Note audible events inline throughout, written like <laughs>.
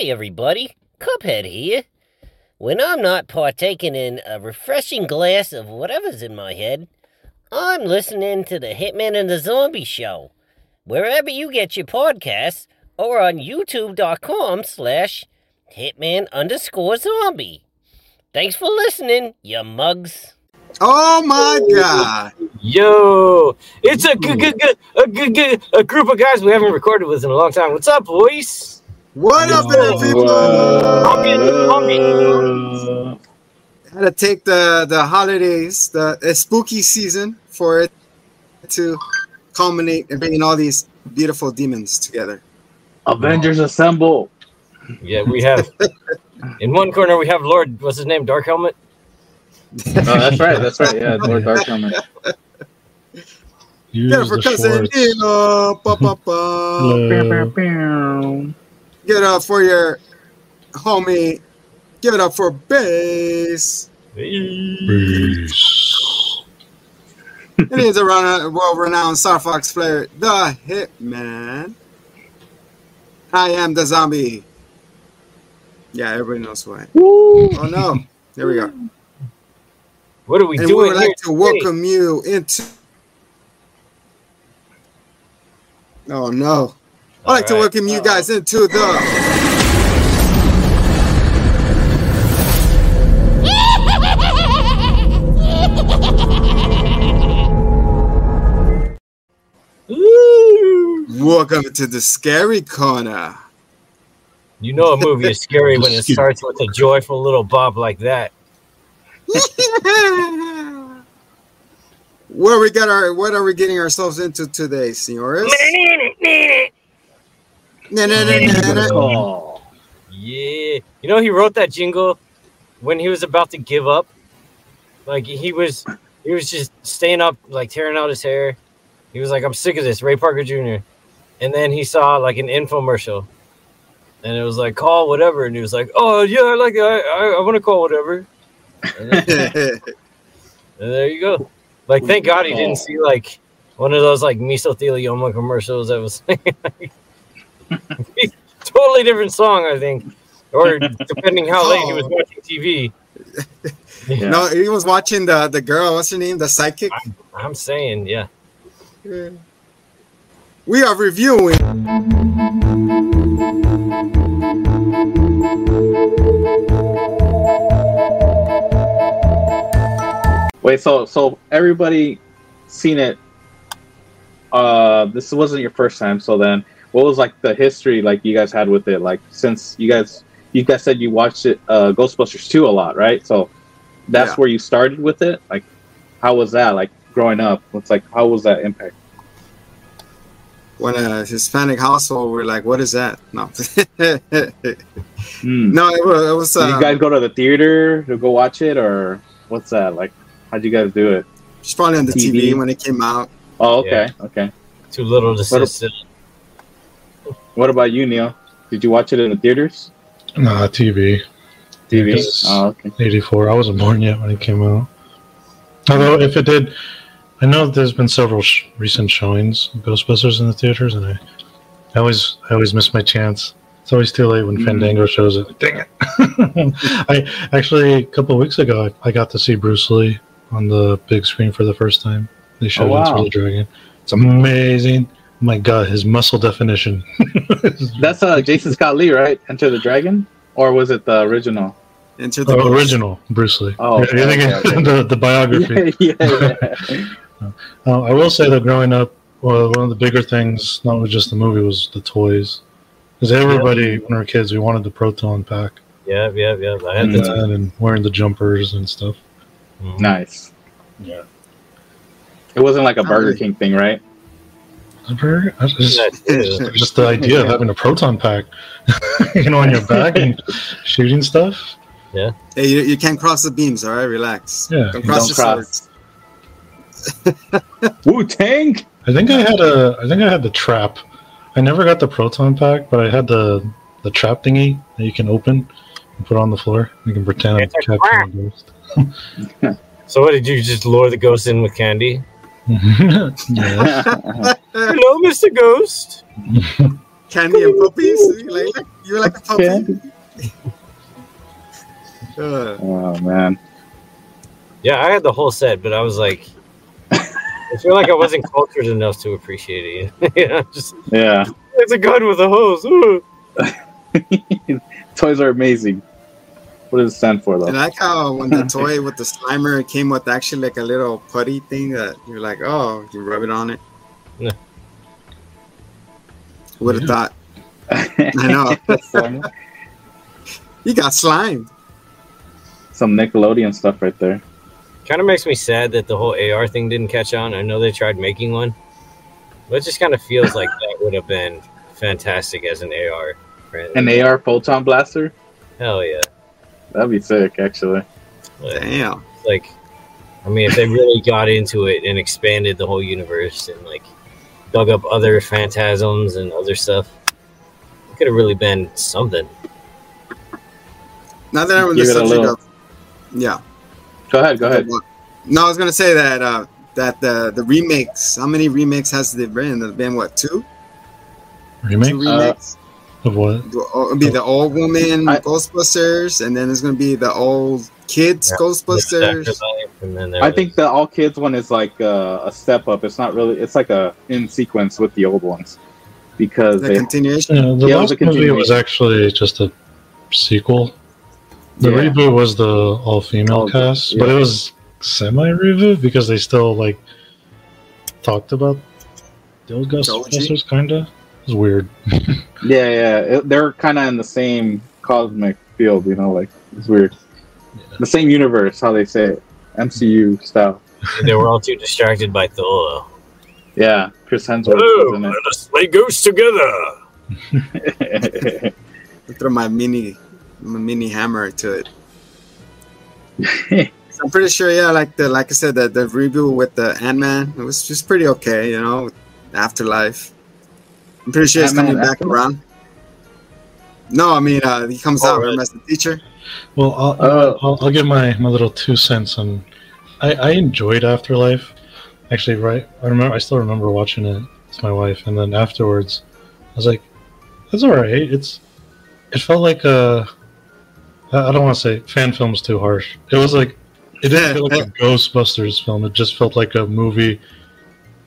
Hi, everybody. Cuphead here. When I'm not partaking in a refreshing glass of whatever's in my head, I'm listening to the Hitman and the Zombie Show, wherever you get your podcasts, or on youtube.com slash hitman underscore zombie. Thanks for listening, you mugs. Oh my god. Yo, it's a good, good, good, a good, good, a group of guys we haven't recorded with in a long time. What's up, boys? What up there, people? Uh, Pumpkin, Had to take the the holidays, the, the spooky season for it to culminate and bringing all these beautiful demons together. Avengers Assemble. Yeah, we have. In one corner, we have Lord. What's his name? Dark Helmet. Oh, that's right. That's right. Yeah, Lord Dark Helmet. Use Get it for the cousin Give it up for your homie. Give it up for bass. Peace. It is a run- world-renowned Star Fox player, the Hitman. I am the zombie. Yeah, everybody knows why. Oh no! There we go. What are we and We would like to welcome you into. Oh no! I'd like to welcome you guys into the. Ooh. Welcome to the scary corner. You know a movie is scary when it starts with a joyful little bob like that. <laughs> Where we got our? What are we getting ourselves into today, senores? Na, na, na. Yeah. You know he wrote that jingle when he was about to give up. Like he was he was just staying up, like tearing out his hair. He was like, I'm sick of this, Ray Parker Jr. And then he saw like an infomercial. And it was like call whatever. And he was like, Oh yeah, I like it. I I, I want to call whatever. And, then- <laughs> and there you go. Like thank God he didn't see like one of those like mesothelioma commercials that was <laughs> <laughs> totally different song, I think. Or depending how late he was watching TV. <laughs> Yeah. No, he was watching the the girl. What's her name? The psychic. I'm saying, yeah. We are reviewing. Wait, so so everybody seen it. Uh, this wasn't your first time. So then, what was like the history like you guys had with it? Like since you guys you guys said you watched it, uh, Ghostbusters two a lot, right? So that's Yeah. where you started with it. Like, how was that? Like growing up, it's like how was that impact? when a Hispanic household were like, "What is that?" No, <laughs> Hmm. no, it was. It was Did uh, you guys go to the theater to go watch it, or what's that like? How'd you guys do it? it's probably on the TV. TV. when it came out. Oh, okay, okay. Too little to What a- sit. What about you, Neil? Did you watch it in the theaters? Nah, TV. TV. Oh, okay. 84. I wasn't born yet when it came out. Although, if it did, I know there's been several sh- recent showings of Ghostbusters in the theaters, and I, I always, I always miss my chance. It's always too late when Mhm. Fandango shows it. Dang it! <laughs> I actually a couple of weeks ago, I, I got to see Bruce Lee on the big screen for the first time. They showed Oh, wow. Enter the Dragon. It's amazing. My God, his muscle definition. <laughs> That's uh Jason Scott Lee, right? Enter the Dragon, or was it the original? Into the Oh, original Bruce Lee. Oh, You're thinking okay, okay. <laughs> the, the biography. yeah, yeah. <laughs> Uh, I will say that growing up, well, one of the bigger things, not just the movie, was the toys. Because everybody, when we were kids, we wanted the proton pack Yeah, yeah, yeah. I had and, the and wearing the jumpers and stuff. Mhm. nice. Yeah. It wasn't like a Burger? King thing, right? Very- I Just, just the <laughs> idea of having a proton pack, <laughs> you know, on your back and shooting stuff. Yeah. Hey, you, you can't cross the beams. All right, relax. Yeah. don't cross Don't the cross. swords. <laughs> Wu Tang. I think I had a, I think I had the trap. I never got the proton pack, but I had the the trap thingy that you can open and put on the floor. You can pretend I'm capturing a ghost. So what did you just lure the ghost in with candy? Yeah. Hello, Mr. Ghost. Candy and puppies. Like, You're like a puppy. Uh, Oh man. Yeah, I had the whole set, but I was like, I feel like I wasn't cultured enough to appreciate it. <laughs> you know, just Yeah. it's a gun with a hose. Ooh. <laughs> Toys are amazing. What does it stand for I though? like how when the toy with the Slimer came with actually like a little putty thing that you're like, oh, you rub it on it. Yeah. Who would have thought? I know. <laughs> you got slimed. some Nickelodeon stuff right there. Kind of makes me sad that the whole AR thing didn't catch on. I know they tried making one, but it just kind of feels like that would have been fantastic as an AR. Brand. An AR photon blaster? Hell yeah. That'd be sick, actually. But, Damn. like, I mean, if they really got into it and expanded the whole universe and like dug up other phantasms and other stuff, it could have really been something. Now that I'm on the Give it a subject little- of, yeah. Go ahead, go ahead. No, I was gonna say that uh, that the the remakes. How many remakes has there been? There's been what two? Remake Two remakes. Of what? It'll be the old woman I- Ghostbusters, and then there's gonna be the old kids Yeah. Ghostbusters. Afterlife, and then there I think the all kids one is like uh, a step up. It's not really. It's like a in sequence with the old ones because The they, continuation. Yeah, the Yeah, it was last a movie was actually just a sequel. The Yeah. reboot was the all female Oh, cast, but it was semi reboot because they still like talked about the old Ghostbusters. Kinda, it was weird. <laughs> yeah, yeah, it, they're kind of in the same cosmic field. You know, like it's weird. The same universe, how they say it, MCU style. <laughs> they were all too distracted by Thor. Yeah, Chris Hemsworth Oh, was let us play ghosts together. <laughs> I throw my mini my mini hammer to it. I'm pretty sure, yeah, like the like I said, the, the reboot with the Ant Man, it was just pretty okay, you know, Afterlife. I'm pretty sure he's Ant-Man coming back around. No, I mean uh, he comes Oh, out really? remember, as the teacher. Well, I'll, Uh, I'll, I'll give my, my little two cents and I, I enjoyed Afterlife. Actually, right. I remember. I still remember watching it with my wife, and then afterwards, I was like, "That's all right." It's. It felt like a. I I don't want to say fan film's too harsh. It was like. It didn't <laughs> feel like a Ghostbusters film. It just felt like a movie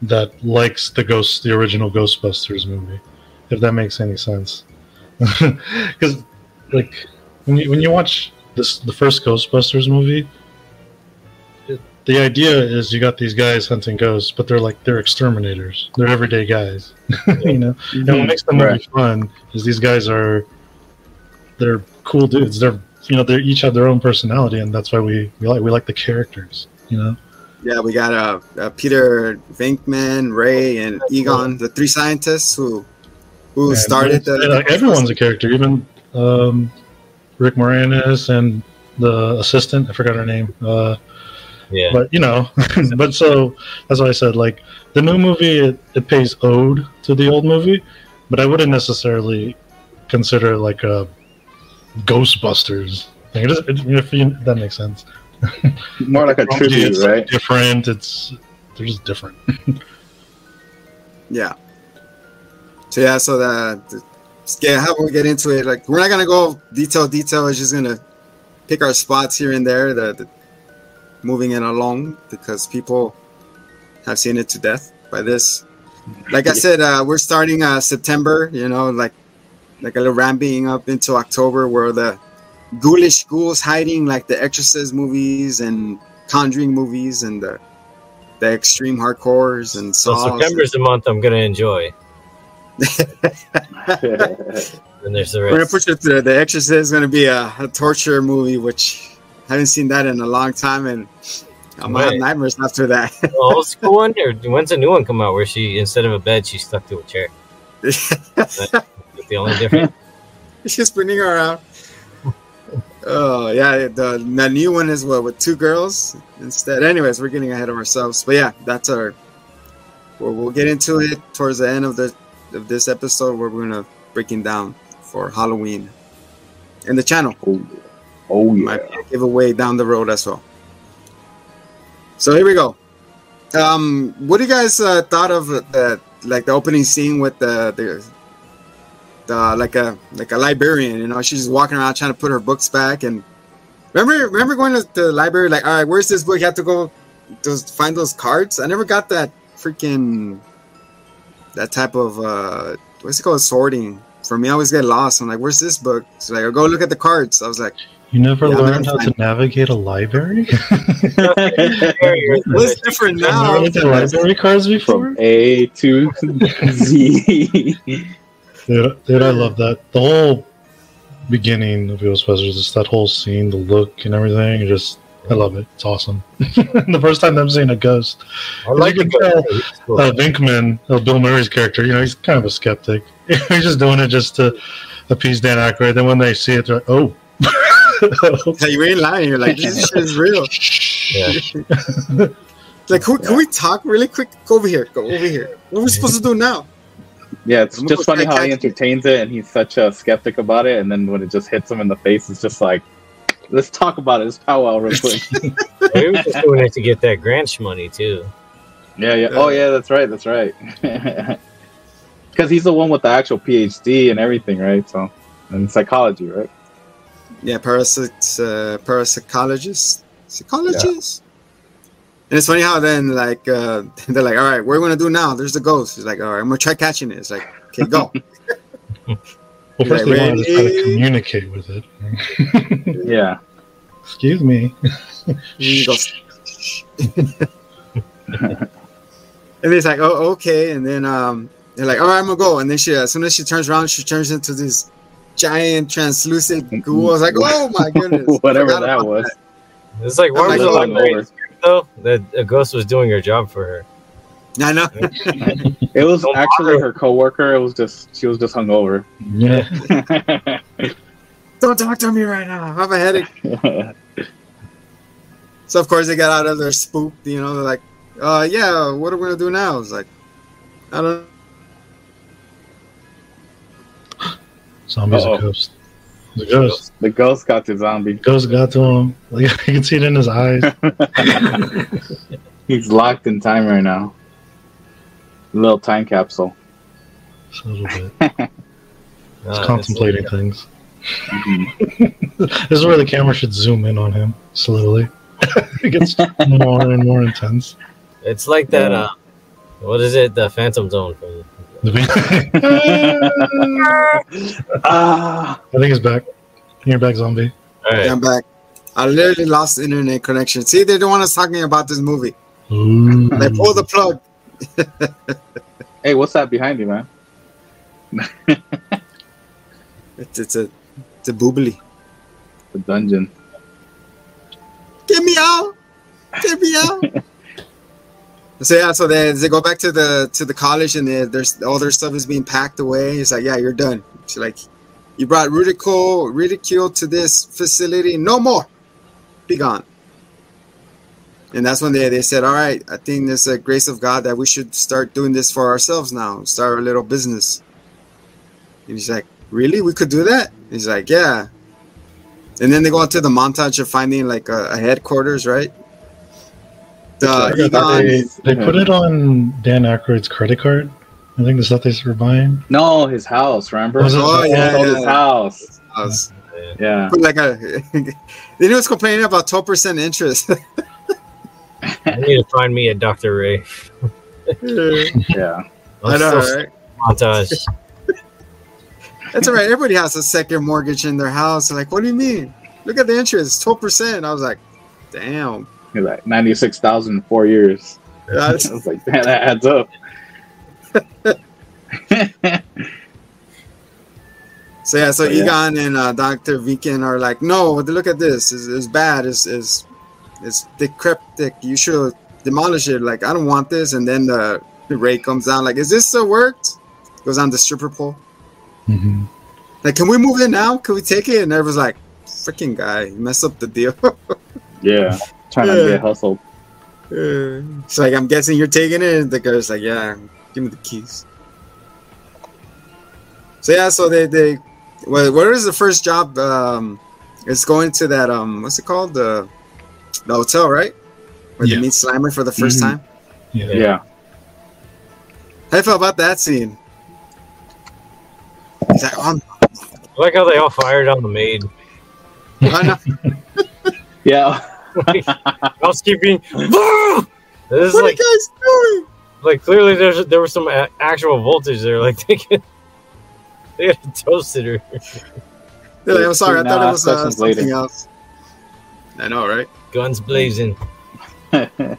that likes the ghost, the original Ghostbusters movie. If that makes any sense. <laughs> Because, like, when you when you watch this the first Ghostbusters movie, it, the idea is you got these guys hunting ghosts, but they're like they're exterminators. They're everyday guys, <laughs> you know. And what mhm. makes the movie Right. fun is these guys are they're cool dudes. They're you know they each have their own personality, and that's why we we like we like the characters. You know. Yeah, we got uh, uh Peter Venkman, Ray, and Egon, the three scientists who who And started the, it's- like, everyone's a character, even um, Rick Moranis and the assistant. I forgot her name. Uh, Yeah. but you know <laughs> but so that's why i said like the new movie it, it pays ode to the old movie but i wouldn't necessarily consider it like a ghostbusters thing. It is, it, if you, that makes sense <laughs> More like a tribute, it's right? different it's they're just different <laughs> Yeah. So yeah, so the, the yeah, how we get into it? Like we're not gonna go detail detail. We're just gonna pick our spots here and there. The, the moving it along because people have seen it to death by this. Like I said, uh, we're starting uh, September. You know, like like a little ramping up into October, where the ghoulish ghouls hiding, like the Exorcist movies and Conjuring movies, and the the extreme hardcores and so saws. September's the month I'm gonna enjoy. <laughs> And there's the rest. We're gonna put you through. The Exorcist is gonna be a, a torture movie, which I haven't seen that in a long time, and I'm gonna have nightmares after that. Old school one, or when's the new one come out? Where she instead of a bed, she's stuck to a chair. <laughs> The only difference. She's spinning around. Oh yeah, the, the new one is what with two girls instead. Anyways, we're getting ahead of ourselves, but yeah, that's our. We'll, we'll get into it towards the end of the of this episode where we're gonna breaking down for Halloween, and the channel. oh, oh yeah. might be a giveaway down the road as well. So here we go. Um, what do you guys uh, thought of the like the opening scene with the the uh, like a like a librarian. You know, she's just walking around trying to put her books back. And remember, remember going to the library? Like, all right, where's this book? You have to go to find those cards. I never got that freaking that type of uh, what's it called sorting. For me, I always get lost. I'm like, where's this book? It's like, go look at the cards. I was like, You never Yeah, learned how to navigate a library? <laughs> what's different now? looked library cards before? From A to Z. <laughs> Dude, dude, I love that. The whole beginning of Ghostbusters, just that whole scene, the look and everything. it Just, I love it. It's awesome. <laughs> the first time I'm seeing a ghost, I like You the can tell, cool. uh, Venkman, uh, Bill Murray's character, you know, he's kind of a skeptic. <laughs> he's just doing it just to appease Dan Aykroyd. Then when they see it, they're like, oh. Yeah, you ain't lying. You're like, this shit is real. Yeah. <laughs> Like, who, can we talk really quick? Go over here. Go over here. What are we supposed to do now? Yeah, it's just funny how he entertains it, and he's such a skeptic about it. And then when it just hits him in the face, it's just like, let's talk about it. Let's powwow real quick. <laughs> he was just doing it to get that grant money too. yeah, yeah. Oh, yeah. That's right. That's right. <laughs> Because he's the one with the actual PhD and everything, right? So, and psychology, right? Yeah, parasites, uh, parapsychologist, psychologist. And it's funny how then like uh, <laughs> they're like, all right, what are we gonna do now? There's the ghost. He's like, all right, I'm gonna try catching it. It's like, okay, go. <laughs> Well, first they Like, wanted to try to communicate with it. <laughs> Yeah. Excuse me. and he's like, oh, okay. And then um, they're like, all right, I'm gonna go. And then she, as soon as she turns around, she turns into this giant translucent ghoul. I was like, oh my goodness, Whatever that about was. It's like why I'm was like, it oh, like over. Though that a ghost was doing her job for her? I know. <laughs> It was Don't actually bother. her coworker. It was just she was just hungover. Yeah. <laughs> Don't talk to me right now. I have a headache. So of course they got out of their spook. You know, they're like, uh, yeah, what are we gonna do now? It's like, I don't. Know. Zombies Uh-oh. a ghost. The ghost. the ghost got the zombie. Ghost got to him. Like, <laughs> you can see it in his eyes. <laughs> He's locked in time right now. A Little time capsule. Just a little bit. Uh, He's it's contemplating like- things. Mhm. <laughs> This is where the camera should zoom in on him slowly. it gets more and more intense. It's like that. Yeah. Uh, what is it? The Phantom Zone from. <laughs> I ah, think he's back. You're back, zombie. All right. I'm back. I literally lost internet connection. See, they don't want us talking about this movie. Ooh. They pull the plug. <laughs> hey, what's that behind you, man? <laughs> It's, it's a it's a boobly. The dungeon. Get me out! Get me out! So yeah, so they, they go back to the to the college and they, there's all their stuff is being packed away. It's like, yeah, you're done. It's like, you brought ridicule ridicule to this facility. No more. Be gone. And that's when they, they said, all right, I think there's a grace of God that we should start doing this for ourselves now. Start a little business. And he's like, really? We could do that? He's like, yeah. And then they go into the montage of finding like a, a headquarters, right? The Like a- Egon, They, they put it on Dan Aykroyd's credit card. I think the stuff they were buying. No, his house. Remember? Was it- Oh, yeah, Sold yeah. his house. house. Yeah. Put like a. then he was complaining about twelve percent interest. <laughs> <laughs> I need to find me a Dr. Ray. Yeah. I know, right? Montage. <laughs> That's all right. Everybody has a second mortgage in their house. Like, what do you mean? Look at the interest, twelve percent. I was like, damn. He's like ninety six thousand in four years. <laughs> I was like, man, that adds up. <laughs> so yeah, so But yeah. Egon and uh, Doctor Viken are like, no, look at this. It's, it's bad. It's, it's it's decrepit. You should demolish it. Like, I don't want this. And then the, the Ray comes down. Like, is this still worked? Goes on the stripper pole. hmm Like, can we move it now? Can we take it? And everyone's like, freaking guy, you messed up the deal. <laughs> yeah. Trying Yeah. to get hustled. it's like, I'm guessing you're taking it. The guy's like, yeah, give me the keys. So yeah, so they they, well, what is the first job? Um, it's going to that um, what's it called? The the hotel, right? Where Yeah. they meet Slimer for the 1st Mhm. time. Yeah. Yeah. How you feel about that scene? He's like, oh, I like how they all fired on the maid. I <laughs> know. Yeah. Housekeeping. this is what like are you guys doing? like clearly there's there was some a- actual voltage there. Like they could, they had toasted her. They're like, I'm sorry, I thought it was uh, sessions something later. else. I know, right? Guns blazing. <laughs>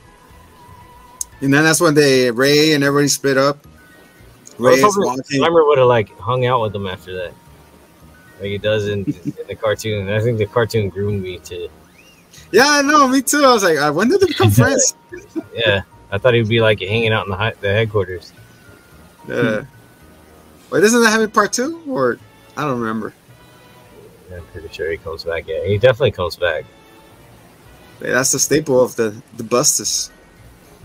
And then that's when they Ray and everybody split up. I Ray is walking. Slimer would have like hung out with them after that, like he does in, in the cartoon. I think the cartoon groomed me to. Yeah, I know, me too. I was like, uh, when did they become <laughs> friends? Yeah, I thought he'd be like hanging out in the the headquarters. Uh, wait, isn't that having part two? Or I don't remember. Yeah, I'm pretty sure he comes back. Yeah, he definitely comes back. Wait, That's the staple of the the Bustus.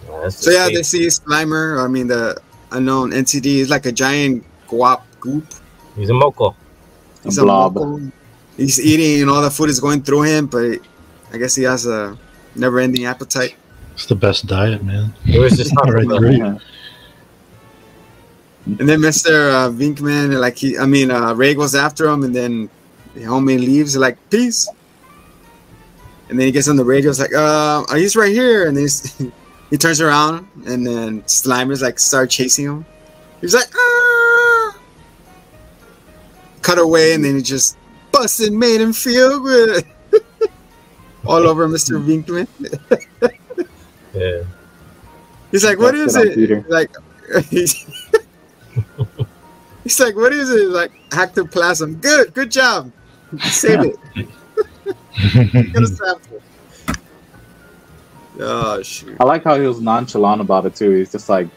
Yeah, that's So yeah, state. they see Slimer. I mean, the unknown NCD is like a giant guap goop. he's a moko. He's A blob. moko. He's eating, and all the food is going through him. But I guess he has a never-ending appetite. It's the best diet, man. It was just not <laughs> Right Bell. there. And then Mister uh, Venkman, like he, I mean, uh, Ray goes after him, and then the homie leaves, like peace. And then he gets on the radio, it's like, uh, he's right here, and then he's, <laughs> he turns around, and then Slimer's like start chasing him. He's like, ah! Cut away, and then he just busted, made him feel good. All over Mr. Venkman. Yeah. He's like, what is Busted on it? Peter. Like, he's, <laughs> he's like, what is it? Like, ectoplasm. Good, good job. Save it. <laughs> Get a sample. Oh, shoot. I like how he was nonchalant about it too. He's just like,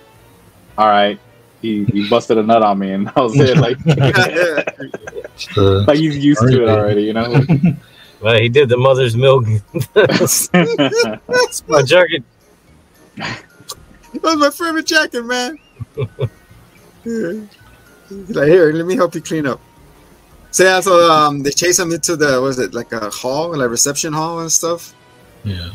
"All right, he, he busted a nut on me, and that was it." Like, <laughs> It's the- like he's used to it already, you know. Well, he did the mother's milk. That's my jacket. that was my favorite jacket, man. Yeah. He's like, here, let me help you clean up. So yeah, so um, they chase him into the, was it like a hall, like reception hall and stuff. yeah.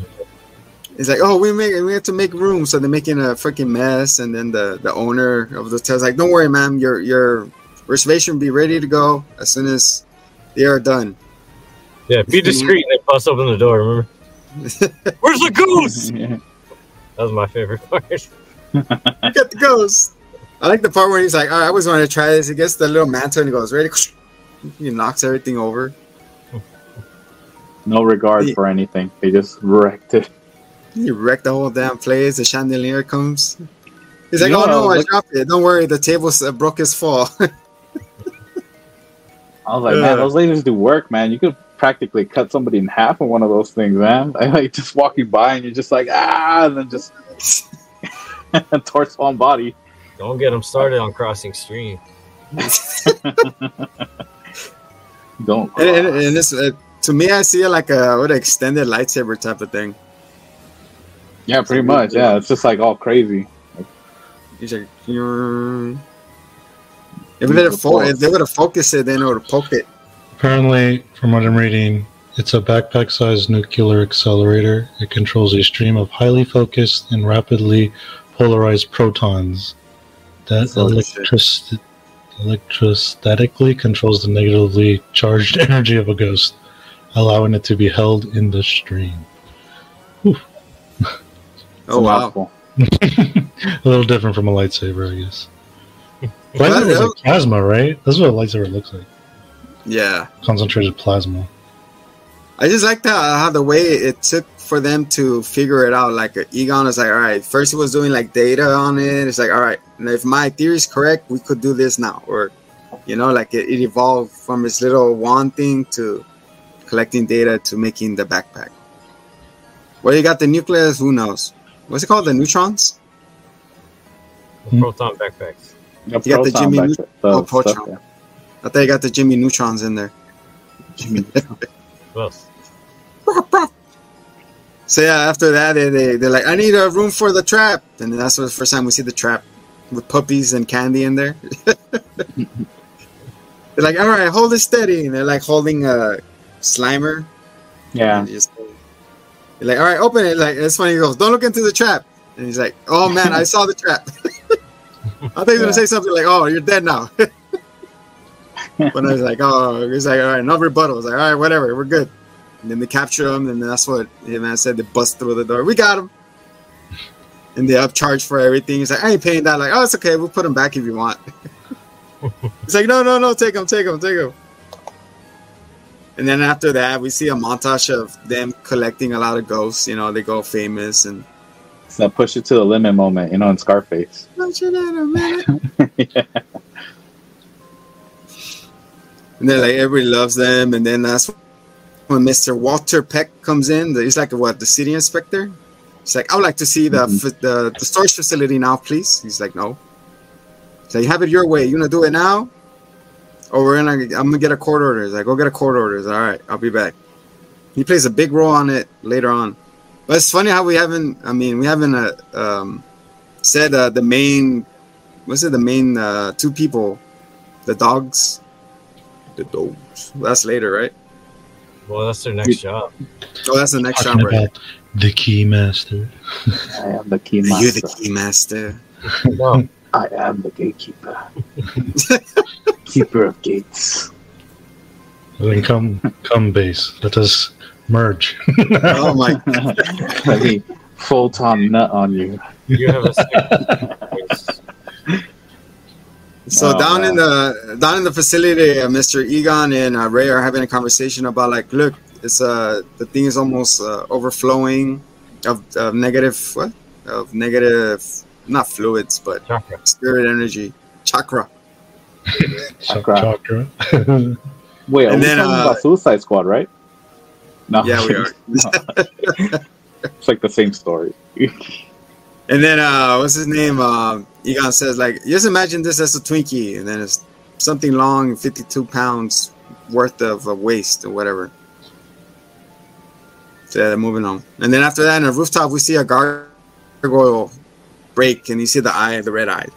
It's like, oh, we make we have to make room, so they're making a freaking mess. And then the the owner of the hotel's like, don't worry, ma'am, your your reservation will be ready to go as soon as they are done. Yeah, be discreet. And they bust open the door. Remember? <laughs> Where's the goose? <laughs> Yeah. That was my favorite <laughs> part. Get the goose. I like the part where he's like, all right, I always wanted to try this. He gets the little mantle and he goes, ready? He knocks everything over. no regard for anything. They just wrecked it. He wrecked the whole damn place. The chandelier comes. He's like, You oh know, no, I like- dropped it. Don't worry, the table uh, broke his fall. I was like, Yeah. man, those lasers do work, man. You could practically cut somebody in half with one of those things, man. I <laughs> like just walking by and you're just like, ah, and then just <laughs> torso on body. Don't get them started on crossing stream. <laughs> Don't. and, and, and this, uh, to me, I see it like a what an extended lightsaber type of thing. yeah, pretty much. Yeah, it's just like all crazy. He's like, "You're-" if they fo- if they would have focused it, then it would have poked it. Apparently, from what I'm reading, it's a backpack sized nuclear accelerator. It controls a stream of highly focused and rapidly polarized protons that That's all that shit. electris- electrostatically controls the negatively charged <laughs> energy of a ghost, allowing it to be held in the stream. <laughs> Oh a wow! <laughs> a little different from a lightsaber, I guess. Lightsaber is that- like plasma, right? That's what a lightsaber looks like. Yeah, Concentrated plasma. I just like that how the way it took for them to figure it out. Like Egon is like, all right, first it was doing like data on it. It's like, all right, if my theory is correct, we could do this now, or you know, like it, it evolved from his little wand thing to collecting data to making the backpack. Where you got the nucleus, who knows? What's it called? The neutrons? Hmm. Proton backpacks. The You got the Jimmy back- Neut- the oh, stuff, yeah. I thought you got the Jimmy neutrons in there. Jimmy. Else? <laughs> So yeah, after that, they, they they're like, I need a room for the trap, and that's the first time we see the trap with puppies and candy in there. <laughs> they're like, all right, hold it steady, and they're like holding a Slimer. Yeah. And just- they're like, all right, open it. Like it's funny. He goes, don't look into the trap, and he's like, oh man, I saw the trap. <laughs> I thought he was Yeah. gonna say something like, oh, you're dead now. But I was like, oh, he's like, all right, no rebuttal. I was like, all right, whatever, we're good. And then they capture him, and that's what him man said. They bust through the door. We got him. And they upcharge for everything. He's like, I ain't paying that. Like, oh, it's okay. We'll put him back if you want. <laughs> He's like, no, no, no, take him, take him, take him. And then after that, we see a montage of them collecting a lot of ghosts. You know, they go famous and. It's that push it to the limit moment, you know, in Scarface. Punch it in a minute. yeah. And then like everybody loves them, and then that's when Mr. Walter Peck comes in. He's like what the city inspector. He's like, I would like to see the Mhm. fa- the, the storage facility now, please. He's like, no. So you have it your way. You gonna do it now, or we're gonna I'm gonna get a court order. He's like, go get a court order. He's like, All right, I'll be back. He plays a big role on it later on. But it's funny how we haven't. I mean, we haven't uh, um, said uh, the main. What's it? The main uh, two people, the dogs. The dogs. That's later, right? Well, that's their next job. Oh, that's the next Talking shot, right? about the key master. I am the key You're the master. key master. No, <laughs> I am the gatekeeper. <laughs> Keeper of gates. Then come, come base. Let us merge. <laughs> Oh my! Let me photon nut on you. you have a second. So Oh, down in the down in the facility, uh, Mr. Egon and uh, Ray are having a conversation about like, look, it's uh the thing is almost uh, overflowing of, of negative what of negative not fluids but Chakra. spirit energy chakra. <laughs> Chakra. Chakra. <laughs> Wait, are And we then, talking uh, about Suicide Squad, right? No. Yeah, we are. <laughs> it's like the same story. And then uh what's his name? Uh, Egon says like, just imagine this as a Twinkie, and then it's something long, fifty-two pounds worth of uh, waste or whatever. So yeah, they're moving on. And then after that, on the rooftop, we see a gargoyle break, and you see the eye, the red eye.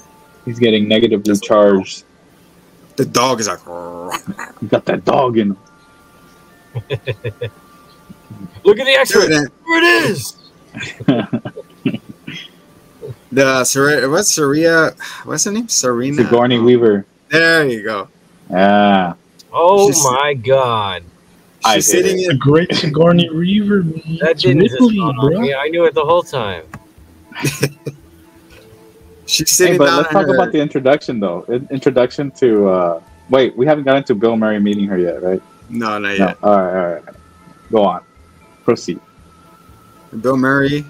He's getting negatively charged. The dog is like, <laughs> He got that dog in him. Look at the Dude, X-ray. There it is. <laughs> the Ser- what's Saria? What's her name? Serena. Sigourney Weaver. There you go. Yeah. Oh She's- my god. She's did sitting The in. great Sigourney Weaver. That didn't just Ripley, on bro. me. I knew it the whole time. <laughs> She's Hey, sitting but down. let's talk her- about the introduction, though. In- introduction to. uh Wait, we haven't gotten to Bill Murray meeting her yet, right? No, not No. yet. All right, all right. Go on. Proceed. Bill Murray.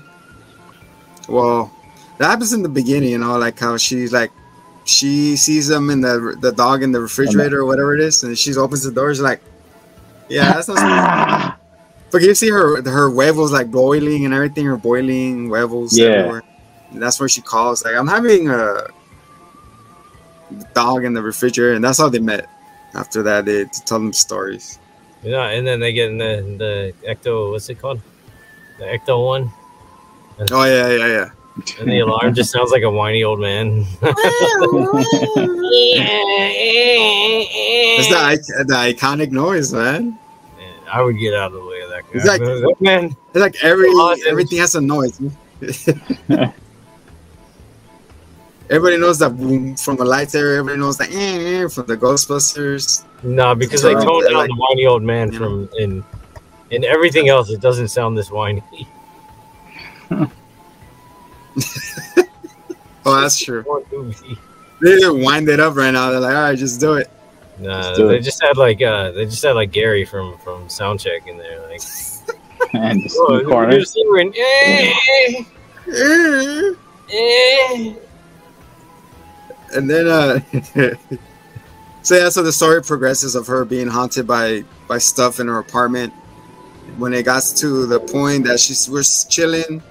Well, that happens in the beginning, you know, like how she's like, she sees them in the the dog in the refrigerator or whatever it is, and she opens the door. She's like, "Yeah, that's not." <laughs> But you see her her huevos like boiling and everything, her boiling huevos. Yeah. everywhere. And that's where she calls like, "I'm having a dog in the refrigerator," and that's how they met. After that, they to tell them stories. Yeah, and then they get in the the ecto. What's it called? The ecto one. Oh yeah, yeah, yeah. <laughs> And the alarm just sounds like a whiny old man. <laughs> It's the the iconic noise, man. Man, I would get out of the way of that guy. It's like- That <laughs> man, It's like every everything has a noise. everybody knows that boom from the lightsaber. Everybody knows that eh, eh, from the Ghostbusters. no, because they Right. toned down Like- the whiny old man Yeah. from in in everything else. It doesn't sound this whiny. <laughs> Oh, that's true. They didn't wind it up right now. They're like, all right, just do it. Nah, Let's do they it. just had like uh, they just had like Gary from from Soundcheck in there. Like, <laughs> and just in the corner. you're eh, Eh. eh. And then, uh, <laughs> so yeah, so the story progresses of her being haunted by by stuff in her apartment. When it got to the point that she we're chilling,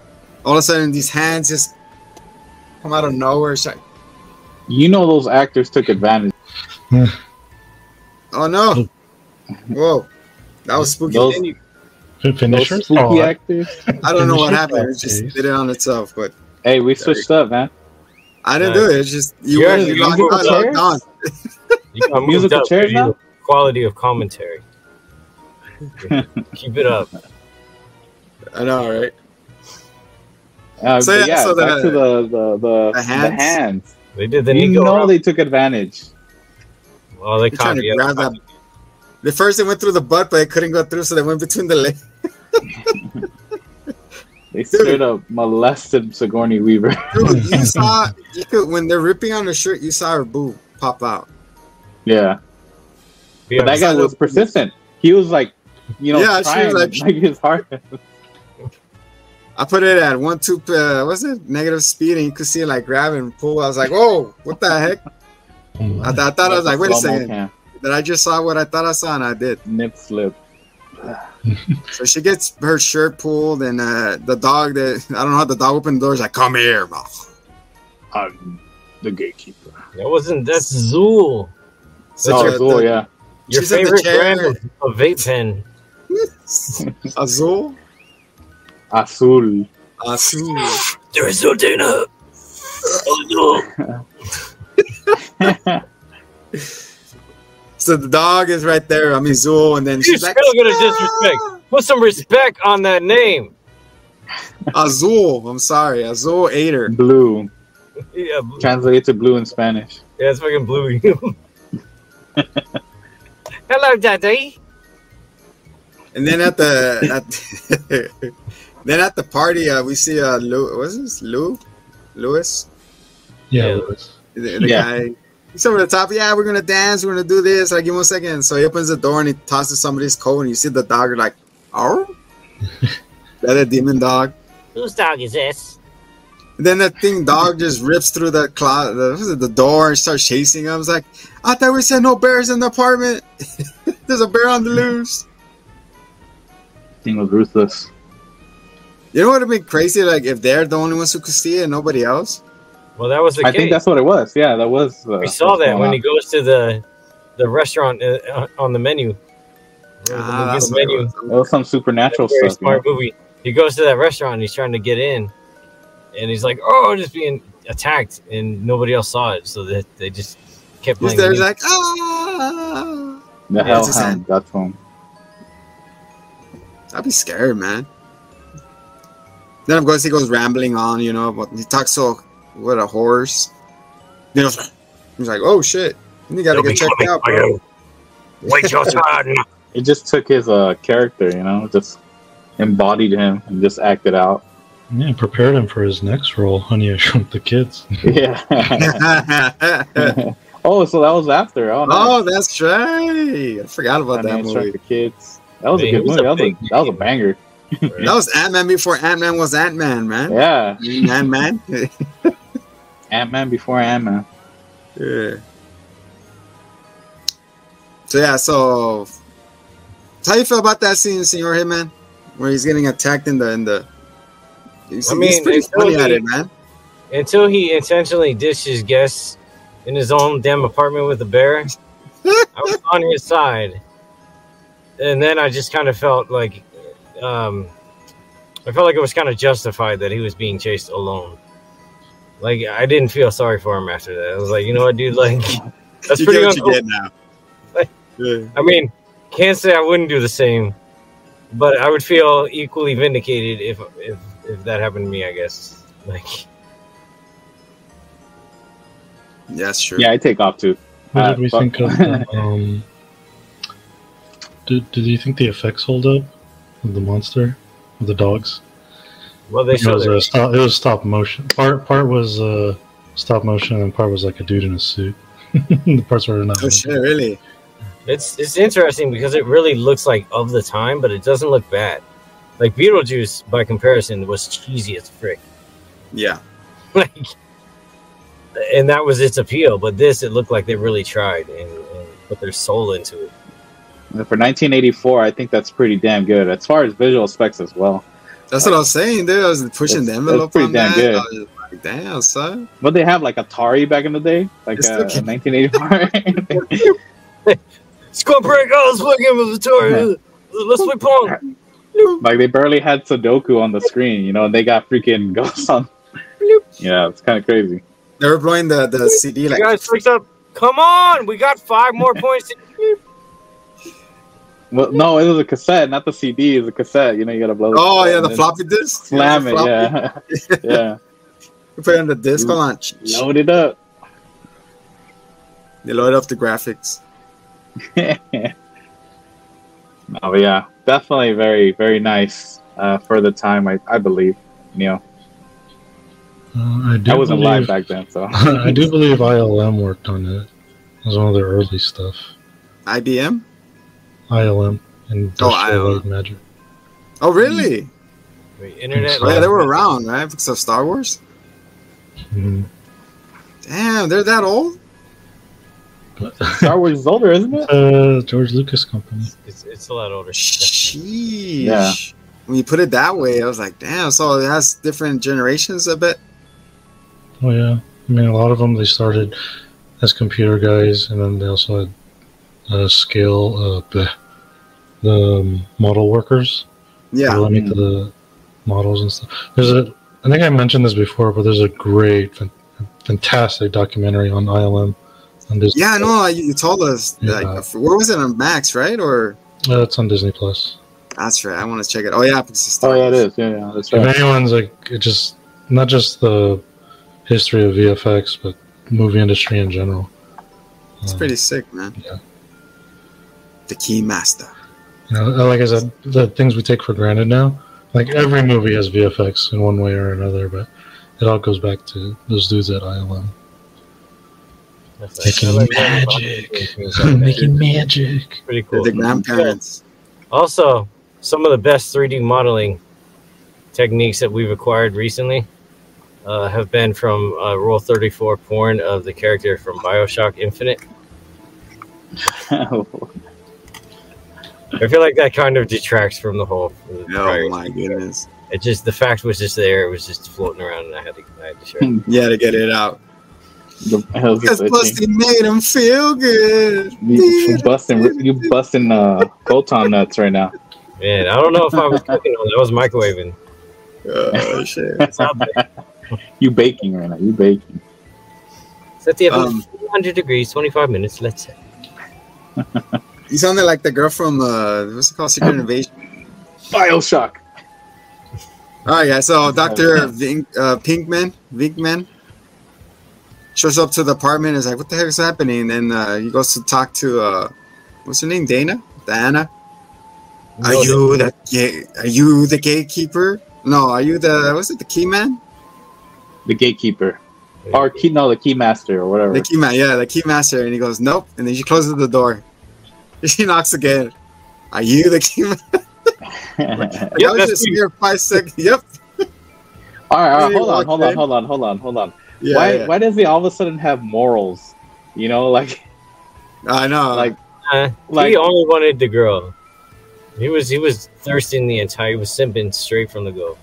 all of a sudden these hands just come out of nowhere. She's like, You know those actors took advantage. oh no! Whoa, that was spooky. Those- Then you- Those Finishers? spooky Oh, I- actors. I don't know what happened. It just did it on itself, but Hey, we switched up, man. I didn't Nice. do it. It's just you Yeah, were you you logged musical on, logged chairs? <laughs> you got Musical up chairs now? Quality of commentary. <laughs> Keep it up. I know, right? Uh, So, yeah, yeah, so back the- to the the, the, the hands? the hands. They did the you Nico. know rub. they took advantage. Oh, they They're trying caught to grab that. The first they went through the butt, but they couldn't go through, so they went between the legs. <laughs> They straight up molested Sigourney Weaver. Dude, you <laughs> saw you could when they're ripping on her shirt, you saw her boob pop out. yeah, Yeah, but that guy was persistent. He was like, you know, Yeah, she trying was like, like- his heart. I put it at one two uh, what's it negative speed, and you could see it like grab and pull. I was like, "Oh, what the heck?" Oh, I, th- I thought I was like, "Wait a Slow-mo second, cam. did I just saw what I thought I saw?" And I did. Nip slip. <laughs> So she gets her shirt pulled, and uh, the dog that I don't know how the dog opened the door. Is like, "Come here, bro." I'm the gatekeeper. That wasn't. That's Zuul. That's oh, your- cool, yeah. Your She's favorite brand of, of vape pen. <laughs> Azul. Azul. Azul. There is no dinner. Oh So the dog is right there. I mean, Azul, and then You she's still like, gonna ah! disrespect. Put some respect on that name. Azul. I'm sorry, Azul ate her. blue. Yeah, Translate to blue in Spanish. yeah, it's fucking blue. <laughs> Hello, Daddy. And then at the at, <laughs> then at the party, uh, we see uh, Lou. What's this? Lou, Lewis, yeah, Yeah. Lewis. the, the Yeah. guy. He's over the top. Yeah, we're gonna dance. We're gonna do this. Like, give him one second. So he opens the door and he tosses somebody's coat, and you see the dog. You're like, oh, <laughs> that a demon dog. Whose dog is this? And then that thing dog just rips through the closet, the, what is it, the door, and starts chasing him. I was like, I thought we said no bears in the apartment. <laughs> There's a bear on the loose. Thing was ruthless. You know what would be crazy? Like if they're the only ones who could see it and nobody else. Well, that was the I case. think that's what it was. Yeah, that was. Uh, we saw that when on. he goes to the the restaurant uh, on the menu. Ah, the that's menu. what it It was some supernatural very stuff. you know? smart movie. He goes to that restaurant and he's trying to get in, and he's like, "Oh, just being attacked," and nobody else saw it, so that they just kept He's there, the he's like, ah. The Yeah, hell it's his got to him. I'd be scared, man. Then of course he goes rambling on, you know, but he talks so what a horse. You know, he's like, oh shit, you gotta They'll get checked out, for bro. you. Wait your <laughs> turn. It just took his uh character, you know, just embodied him and just acted out. Yeah, prepared him for his next role, Honey, I Shrunk the Kids. <laughs> Yeah. <laughs> oh, so that was after. Oh, nice. oh, that's right. I forgot about Honey, that I Shrunk the kids. That was Man, a good was movie. a That was a, that was a banger. <laughs> That was Ant Man before Ant Man was Ant Man, man. Yeah. Ant Man. Ant Man before Ant Man. yeah. So yeah, so, how you feel about that scene, Senor Hitman, where he's getting attacked in the in the. I mean, he's pretty it's funny at it, man. Until he intentionally ditched his guests in his own damn apartment with a bear, <laughs> I was on his side, and then I just kind of felt like, um, I felt like it was kind of justified that he was being chased alone. Like I didn't feel sorry for him after that. I was like, you know what, dude, like <laughs> that's you pretty get what you get now. Like- Yeah. I mean, can't say I wouldn't do the same, but I would feel equally vindicated if if if that happened to me. I guess. Like, That's true. Yeah, I take off too. What Uh, did we fuck. think of the, <laughs> um did, did you think the effects hold up of the monster? Of the dogs? well, they It was, it. uh, stop, it was stop motion. Part part was uh stop motion and part was like a dude in a suit. <laughs> the parts were not Oh shit, really? It's it's interesting because it really looks like of the time, but it doesn't look bad. Like Beetlejuice, by comparison, was cheesy as frick. Yeah. <laughs> Like, and that was its appeal. But this, it looked like they really tried and, and put their soul into it. And For 1984, I think that's pretty damn good as far as visual specs as well. That's what I was saying, dude. I was pushing the envelope that's pretty on damn that. good. I was just like, damn, son. But they have like Atari back in the day, like It's uh, still- 1984. <laughs> Squad break! Oh, let's play game of the. Let's play pong. <laughs> like they barely had Sudoku on the screen, you know, and they got freaking <laughs> ghosts on. Yeah, it's kind of crazy. They were blowing the, the CD You like guys fix up. Come on, we got five more points. Well, no, it was a cassette, not the CD. It's a cassette. You know, you gotta blow. It. Oh yeah, the then floppy disk. Slam the it, floppy. yeah, <laughs> <laughs> yeah. You put it on the disc. Hold on. Load it up. They load up the graphics. <laughs> no, but yeah, definitely very, very nice uh, for the time. I, I believe. You know, Uh, I do I wasn't believe, live back then, so I do believe ILM worked on it. It was one of their early stuff. IBM? ILM Industrial ILM. Light Magic. Oh, really? Wait, internet. Oh, yeah, they were around, right? Because of Star Wars. Mhm. Damn, they're that old. <laughs> Star Wars is older, isn't it? uh, George Lucas company. It's, it's a lot older. Sheesh. Yeah. When you put it that way, I was like, damn. So it has different generations a bit. Oh yeah, I mean a lot of them they started as computer guys, and then they also had uh, scale uh, bleh, the um, model workers. Yeah. Let me to the models and stuff. There's a, I think I mentioned this before, but there's a great, fantastic documentary on ILM. On Disney. Yeah, no, you, you told us. Yeah. Like, where was it on Max, right? Or Uh, it's on Disney Plus. that's right. I want to check it. Oh yeah, because it's Oh Star yeah, it Wars. is. Yeah, yeah, that's If anyone's like, it just not just the history of VFX, but movie industry in general. It's Um, pretty sick, man. Yeah. The Key Master. You know, like I said, the things we take for granted now. Like every movie has VFX in one way or another, but it all goes back to those dudes at ILM making like magic, making magic. Pretty cool. the grandparents. Also, some of the best 3D modeling techniques that we've acquired recently uh, have been from uh, Rule 34 porn of the character from Bioshock Infinite. <laughs> I feel like that kind of detracts from the whole. the prior- Oh my goodness. It just the fact was just there. It was just floating around, and I had to, I had to share. it. <laughs> Yeah, to get it out. the hell's Because this Busty made him feel good. You, you busting, you busting uh, photon nuts right now. Man, I don't know if I was cooking on that. I was microwaving. Oh shit. <laughs> It's out there. You baking right now. You baking. Set the oven Um, to 100 degrees, 25 minutes. Let's say. <laughs> You sounded like the girl from uh, what's it called? Secret Invasion. Bioshock. Oh yeah, so Doctor Vink, uh, Pinkman, Venkman, shows up to the apartment. and is like, "What the heck is happening?" And uh, he goes to talk to uh, what's her name? Dana. Diana. Are No, you the gate? Are you the gatekeeper? No, are you the was it? The key man? The gatekeeper. Or key, no, the key master or whatever. The key man. Yeah, the key master. And he goes, "Nope." And then she closes the door. <laughs> She knocks again. Are you the key man? Like, Yep, I was just me. here five seconds. Yep. <laughs> all right, all right, hold on, walked hold on, hold on, hold on, hold on. Yeah. why, yeah. why does he all of a sudden have morals? You know, like, I know. like, Uh, like, he only wanted the girl. He was he was thirsting the entire. He was simping straight from the go.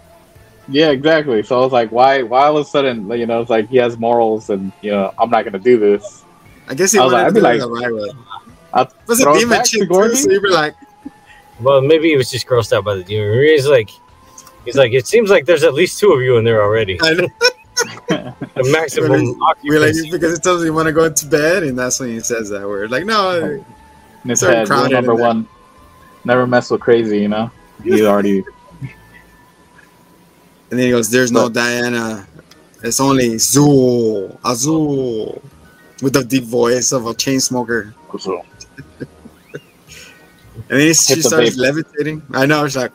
yeah, exactly. So I was like, why, why all of a sudden, you know, it's like he has morals, and you know, I'm not gonna do this. I guess he I was wanted like- to I'd it be the right way. I'll was a it demon back to chick too, so you were like, Well, maybe he was just grossed out by the demon. He's like, he's like, it seems like there's at least two of you in there already. I know. <laughs> The maximum Really- We're like, because it tells you you want to go into bed, and that's when he says that word. Like, no, In his head, rule number there. one: never mess with crazy. You know, he already. <laughs> and then he goes, "There's no Diana. It's only Zuul, Azul, with the deep voice of a chain smoker." And then she Hit the starts vape. levitating. I know. She's like,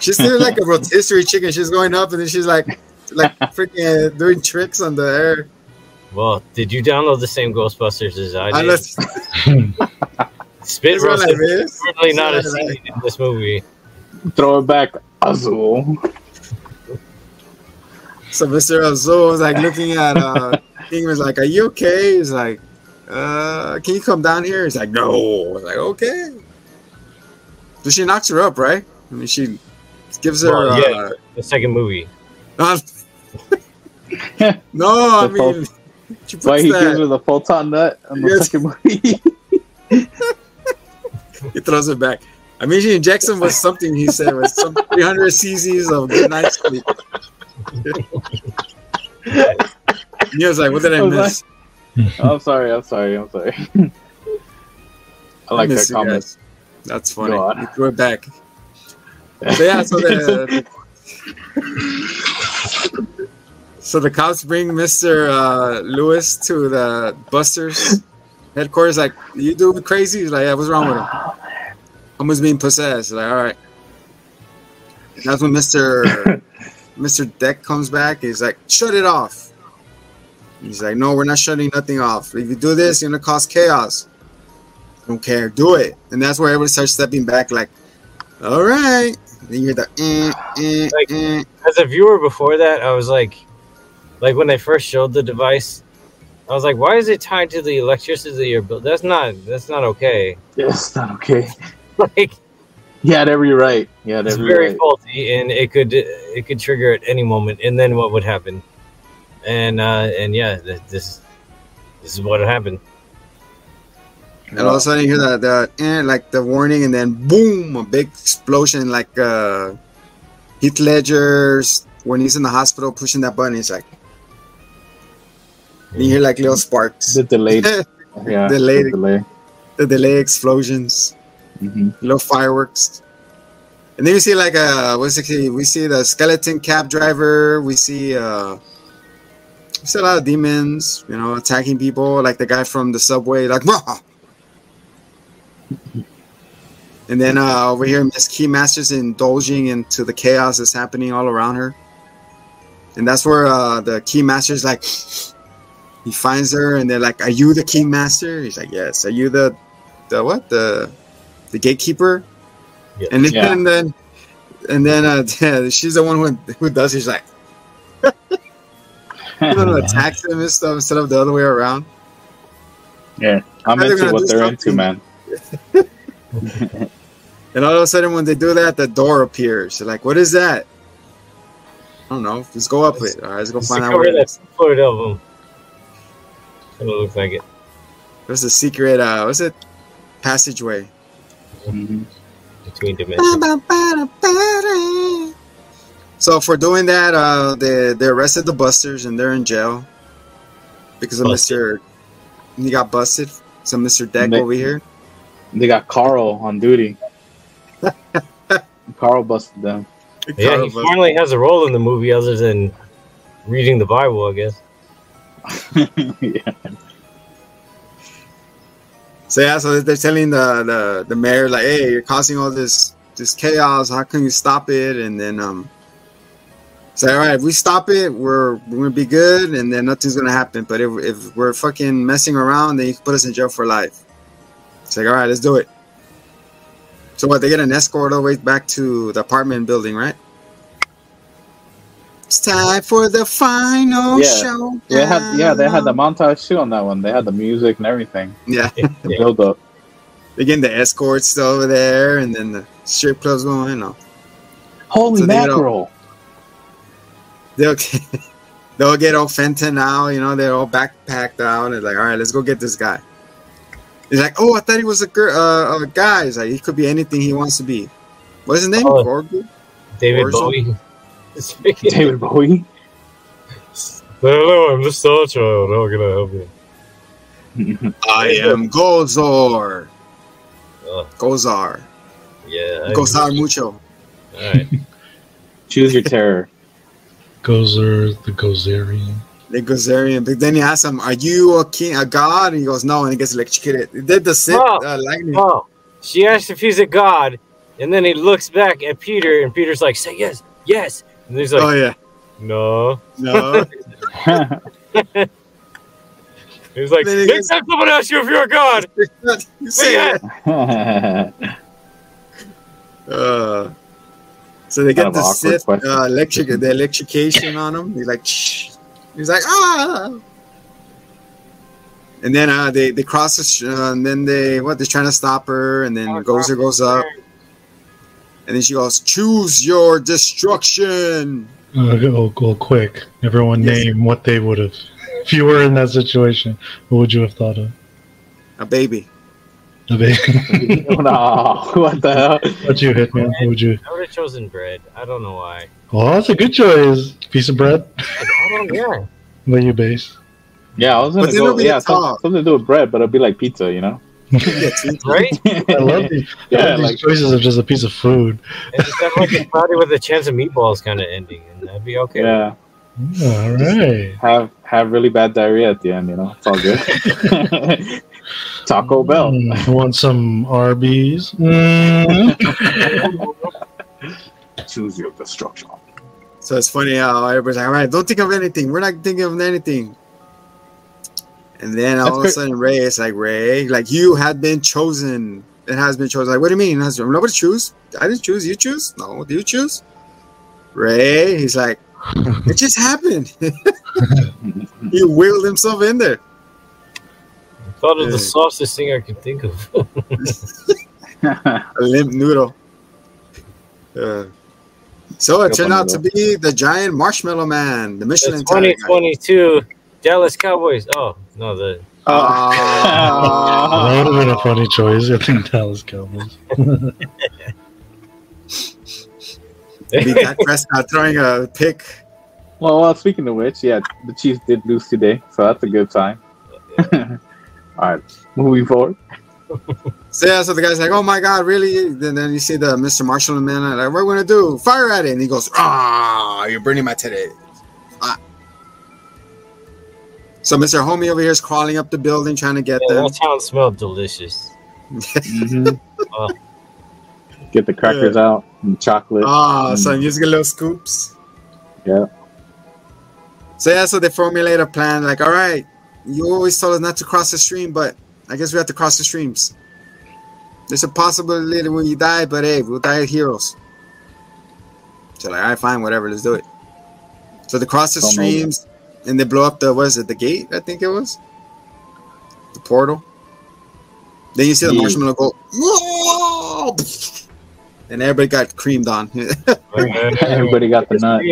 she's still like a rotisserie chicken. She's going up, and then she's like, like <laughs> freaking doing tricks on the air. Well, did you download the same Ghostbusters as I I did? let's, <laughs> Spit roast I is certainly not a It's what I scene in this movie. Throw it back, Azul. So Mr. Azul was like looking at uh <laughs> King was like, Are you okay? He's like, uh, can you come down here? He's like, No. I was like, okay. So she knocks her up, right? I mean she gives her Well, yeah. uh The second movie. uh, <laughs> No, I The full- mean she puts Why he gives her the photon nut on the Yes. second movie? <laughs> he throws it back. I mean she injects him with something he said was some 300 cc's of good night sleep. <laughs> he was like, What did I I miss? <laughs> I'm sorry. I'm sorry. I'm sorry. <laughs> I like that comment. That's funny. You threw it back. So yeah, so the <laughs> so the cops bring Mister uh, Louis to the Busters, Headquarters like, you do it crazy? He's like, yeah, what's wrong with him? <sighs> Someone's being possessed. Like, all right. And that's when Mister Mister Peck comes back. He's like, shut it off. He's like, no, we're not shutting nothing off. If you do this, you're gonna cause chaos. Don't care, do it. And that's where everybody starts stepping back, like, all right. Then you hear the eh, eh, Like- eh. As a viewer before that, I was like, like when they first showed the device, I was like, why is it tied to the electricity of your build? That's not that's not okay. <laughs> Yes, not okay. <laughs> Like You had every right. Yeah, had it's every very right. faulty, and it could it could trigger at any moment. And then what would happen? And uh and yeah, th- this this is what happened. And all of a sudden you hear that the eh, like the warning, and then boom, a big explosion, like uh, Heath Ledger's when he's in the hospital pushing that button. He's like, and you hear like little sparks, The delayed. <laughs> the Yeah. Delayed. the delay. delay explosions, hmm little fireworks. And then you see like uh, what's it? We see the skeleton cab driver. We see uh, we see a lot of demons, you know, attacking people, like the guy from the subway, like. "Rah!" And then uh, over here, Miss Keymasters indulging into the chaos that's happening all around her. And that's where uh, the Keymasters like he finds her, and they're like, "Are you the Keymaster?" He's like, "Yes." Are you the the what the the gatekeeper? Yeah. And then Yeah. and then and then uh, yeah, <laughs> she's the one who who does. it. She's like, <laughs> you <laughs> know, attacks him and stuff instead of the other way around. yeah, I'm They're into what they're into, something. man. <laughs> And all of a sudden, when they do that, the door appears. They're like, "What is that?" I don't know. Let's go up it. All right, let's go find out cover what it that is. foot of them. Kind of looks like it. What's a secret? Uh, what's it? Passageway. Mhm. between dimensions. So for doing that, uh, they they arrested the busters and they're in jail because of Busted. Mister. He got busted. So Mister Peck They- over here. They got Carl on duty. <laughs> Carl busted them. Yeah, Carl he busted. finally has a role in the movie other than reading the Bible, I guess. <laughs> yeah. So yeah, so they're telling the, the the mayor like, "Hey, you're causing all this this chaos. How can you stop it?" And then um, say, "All right, if we stop it, we're we're gonna be good, and then nothing's gonna happen. But if if we're fucking messing around, then you can put us in jail for life." It's like, "All right, let's do it." So what? They get an escort all the way back to the apartment building, right? It's time for the final Yeah. show. They had yeah, they had the montage too on that one. They had the music and everything. yeah. <laughs> The Yeah. build up. They getting the escorts over there, and then the strip clubs going. No. Holy So get mackerel. They'll <laughs> they'll get all Fenton out, you know, they're all backpacked out. And like, all right, let's go get this guy. He's like, oh, I thought he was a girl, uh, a guy. He's like, he could be anything he wants to be. What's his name? Oh. Gorgo? David Orson? Bowie. <laughs> David Bowie. Hello, I'm the Star Child. How can I help you? <laughs> I am Gozer. Oh, Gozar. yeah. I- Gozar mucho. All right. Choose your terror. Gozer, the Gozerian. The Gozerian. But then he asks him, are you a king, a god? And he goes, no. And he gets electrocuted. He did the Sith Oh. uh, lightning. Oh, she asked if he's a god, and then he looks back at Peter, and Peter's like, "Say yes, yes." And he's like, oh, yeah. "No." No. <laughs> He's like, Then he "Next time someone asks you if you're a god, you <laughs> say Yeah. it. <laughs> Uh, so they get the Sith uh, electric, the electrocution on him. He's like, Shh. he's like, ah. And then uh, they they cross the, sh- uh, and then they what? They're trying to stop her, and then Gozer goes up, and then she goes, "Choose your destruction." Uh, go, go quick. Everyone Yes. name what they would have. If you were in that situation, what would you have thought of? A baby. A baby. <laughs> no, what the hell? What you hit, man? What would you? I would have chosen bread. I don't know why. Oh, that's a good choice. Piece of bread. <laughs> I don't, yeah. What you base? Yeah, I was gonna But go. Yeah, some, something to do with bread, but it'll be like pizza, you know? Yeah, <laughs> Right? I love these, I Yeah, love these like choices of just a piece of food. And just have like a party with a chance of meatballs kind of ending, and that'd be okay. yeah, All right. have have really bad diarrhea at the end, you know? It's all good. Taco Bell. Mm, <laughs> want some Arby's? Mm. <laughs> Choose your destruction. So it's funny how everybody's like, all right, don't think of anything. We're not thinking of anything. And then all That's of a sudden, Ray is like, Ray, like you had been chosen. It has been chosen. Like, what do you mean? I was, Nobody choose. I didn't choose. You choose? No, do you choose? Ray, he's like, it just happened. <laughs> he wheeled himself in there. Thought of Yeah. the softest thing I could think of. <laughs> A limp noodle. Uh, so it turned out to be the giant marshmallow man, the Michelin It's tire guy. 2022 Dallas Cowboys. Oh no, the Ah. <laughs> that would have been a funny choice. I think Dallas Cowboys. <laughs> Be Dak Prescott throwing a pick. well, well, speaking of which, yeah, the Chiefs did lose today, so that's a good sign. All right, moving forward. <laughs> So yeah, so the guy's like, "Oh my God, really?" Then, then you see the Mr. Marshall and man like, "What are we gonna do? Fire at it!" And he goes, "Ah, you're burning my titties." Ah. So Mr. Homie over here is crawling up the building trying to get yeah, them. that town smelled delicious. Mhm. <laughs> Oh. Get the crackers out and chocolate. Ah, so I'm using little scoops. Yeah. So yeah, so they formulate a plan. Like, all right, you always told us not to cross the stream, but I guess we have to cross the streams. There's a possibility that when you die, but hey, we'll die as heroes. So like, all right, fine, whatever, let's do it. So they cross the Don't know streams and they blow up the what is it, the gate? I think it was the portal. Then you see the Yeah. marshmallow go, "Whoa!" and everybody got creamed on. <laughs> Everybody got the nut.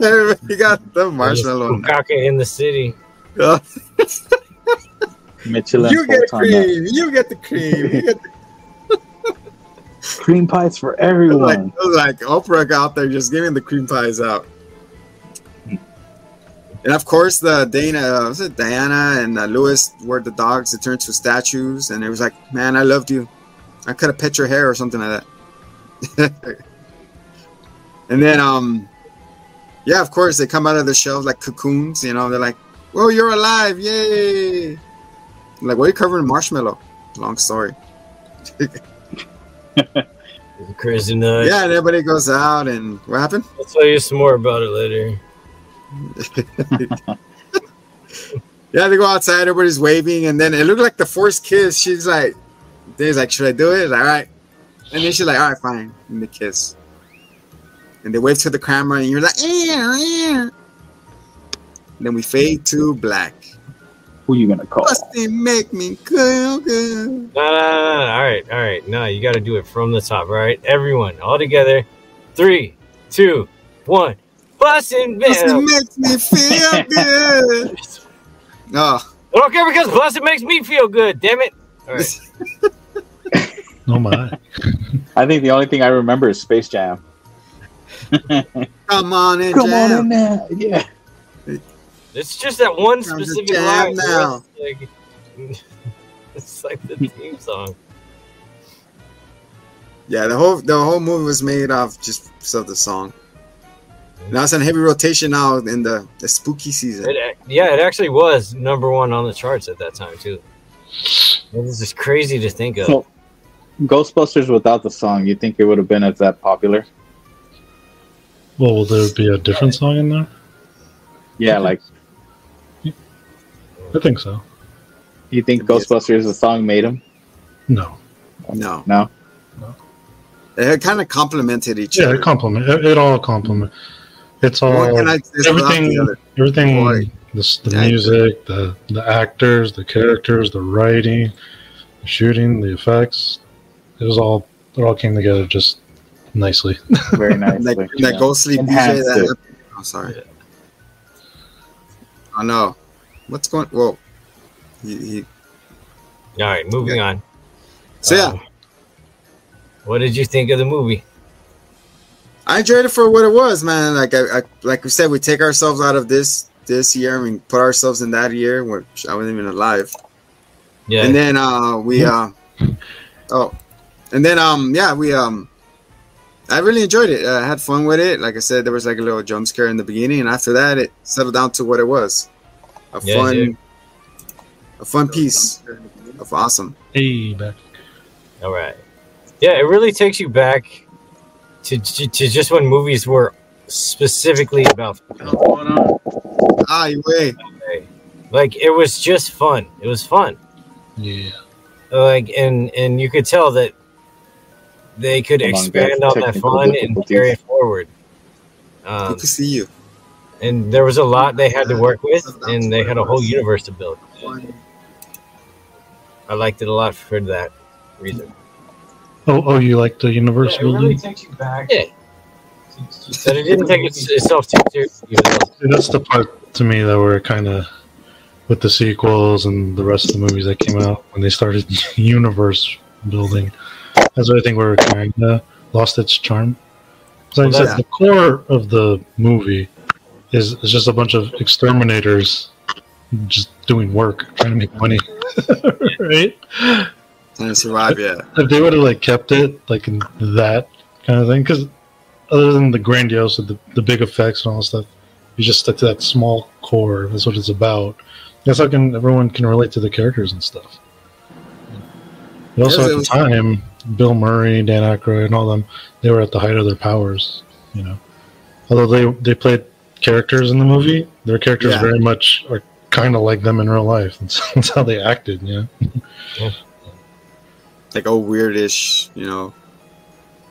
everybody got the marshmallow. Bukake in the city. Michelin you get cream. You get the cream. You get the, <laughs> cream pies for everyone. <laughs> it was like Oprah out there just giving the cream pies out. And of course, the Dana, uh, was it Diana and uh, Louis were the dogs that turned to statues, and it was like, man, I loved you. I could have pet your hair or something like that. <laughs> and then, um, yeah, of course, they come out of the shells like cocoons. You know, they're like, "Well, you're alive! Yay!" I'm like, what are you covering in marshmallow? Long story. <laughs> Crazy night. Yeah, and everybody goes out, and what happened? I'll tell you some more about it later. <laughs> Yeah, they go outside, everybody's waving, and then it looked like the forced kiss. She's like, Dave's like, should I do it? Like, all right. And then she's like, all right, fine. And they kiss. And they wave to the camera, and you're like, yeah, eh. Then we fade to black. Who are you gonna call? Must they make me feel good? No, no, no, no. All right, all right. No, you got to do it from the top, all right? Everyone, all together. Three, two, one. Bustin' Must makes me feel <laughs> good. Oh, I don't care because Blessed makes me feel good, damn it. All right. <laughs> Oh my! I think the only thing I remember is Space Jam. come on and Come on in there, yeah. It's just that one Time specific jam line. now. It's like, <laughs> it's like the theme song. Yeah, the whole the whole movie was made off just of the song. Now it's on heavy rotation now in the, the spooky season. It, yeah, it actually was number one on the charts at that time too. This is crazy to think of. So, Ghostbusters without the song, you think it would have been as that popular? Well, will there be a different song in there? Yeah, like I think so. you think Could be a- Ghostbusters the song made him? No. No, No. they kind of complemented each Yeah, other. it compliment. It, it all complement. It's all One can the everything. Everything. Boy. The, the Yeah. music, the the actors, the characters, the writing, the shooting, the effects. It was all. It all came together just nicely. <laughs> Very nice. Like like, that yeah. ghostly DJ. Enhanced That, oh, sorry. I no, what's going? Whoa. He, he, All right, moving on. so yeah, Um, what did you think of the movie? I enjoyed it for what it was, man. Like I, I like we said, we take ourselves out of this this year and we put ourselves in that year, which I wasn't even alive. Yeah, And then uh we uh oh, and then um yeah we um I really enjoyed it. I had fun with it. Like I said, there was like a little jump scare in the beginning, and after that, it settled down to what it was—a Yeah, fun, dude. a a fun piece of awesome. Hey, back. All right. Yeah, it really takes you back to, to, to just when movies were specifically about Ah, you wait. like it was just fun. It was fun. Yeah. Like and and you could tell that they could Come on, expand guys, on that fun and carry it forward. Good Um, to see you. And there was a lot they had to work with, <laughs> and they had a whole universe to build. I liked it a lot for that reason. Oh, oh, you like the universe building? takes you back. Yeah. That it didn't take its- itself too seriously. That's the part to me that were kind of with the sequels and the rest of the movies that came out when they started <laughs> universe building. That's what I think we were kind of lost its charm. So like I said, the core of the movie is, is just a bunch of exterminators just doing work, trying to make money, <laughs> right? Trying to survive, yeah. If they would have like kept it like in that kind of thing, because other than the grandiose, the, the big effects and all that stuff, you just stick to that small core. That's what it's about. That's how can everyone can relate to the characters and stuff. But also at the time, Bill Murray, Dan Aykroyd, and all them, they were at the height of their powers. You know, although they they played characters in the movie, their characters Yeah. very much are kind of like them in real life. That's, <laughs> that's how they acted. Yeah. <laughs> Like oh weirdish, you know.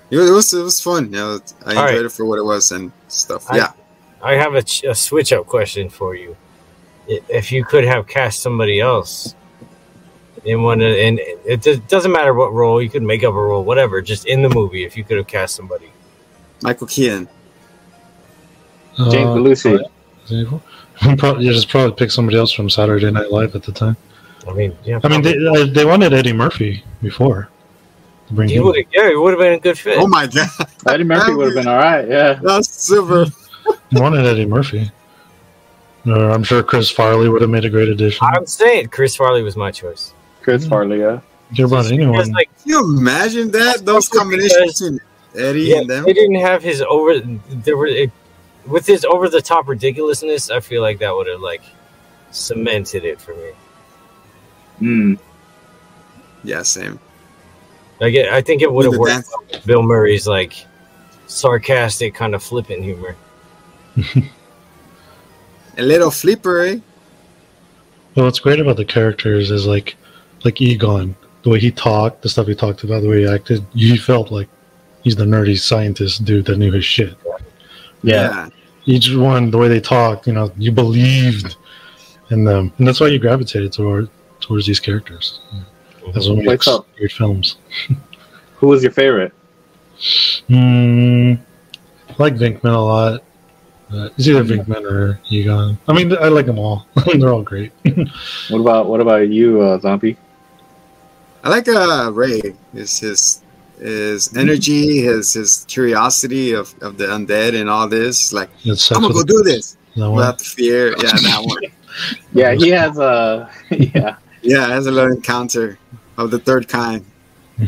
It was it was, fun. You know, I All enjoyed right. it for what it was and stuff. I- yeah. I have a, a switch up question for you. If you could have cast somebody else in one, and it doesn't matter what role, you could make up a role, whatever, just in the movie. If you could have cast somebody, Michael Keaton. James Uh, Belushi. <laughs> Probably, you just probably pick somebody else from Saturday Night Live at the time. I mean, yeah, I mean, they uh, they wanted Eddie Murphy before. To bring he would have, yeah, he would have been a good fit. Oh my god. Eddie Murphy would have been all right. Yeah. That's super. They wanted Eddie Murphy. Or I'm sure Chris Farley would have made a great addition. I'm saying Chris Farley was my choice. Chris Farley. Yeah. Care about Because, anyone? like, Can you imagine that? Those Also combinations because- Eddie yeah, and them. they didn't have his over. There were it, with his over the top ridiculousness. I feel like that would have like cemented it for me. Mm. Yeah, same. Like it, I think it would have worked. dance- Bill Murray's like sarcastic kind of flippant humor. <laughs> A little flippery. eh? Well, what's great about the characters is like, like Egon, the way he talked, the stuff he talked about, the way he acted. You felt like he's the nerdy scientist dude that knew his shit. Yeah. Each one, the way they talk, you know, you believed in them, and that's why you gravitated toward towards these characters. That's what Wake makes great films. <laughs> Who was your favorite? Hmm. I like Venkman a lot. Uh, it's either Venkman or Egon. I mean, I like them all. <laughs> They're all great. What about what about you, uh, Zombie? I like uh Ray. His his his energy, his his curiosity of, of the undead and all this. Like I'm gonna go do this without the fear. Yeah, that one. <laughs> Yeah, he has a <laughs> yeah. Yeah, has a little encounter of the third kind. <laughs>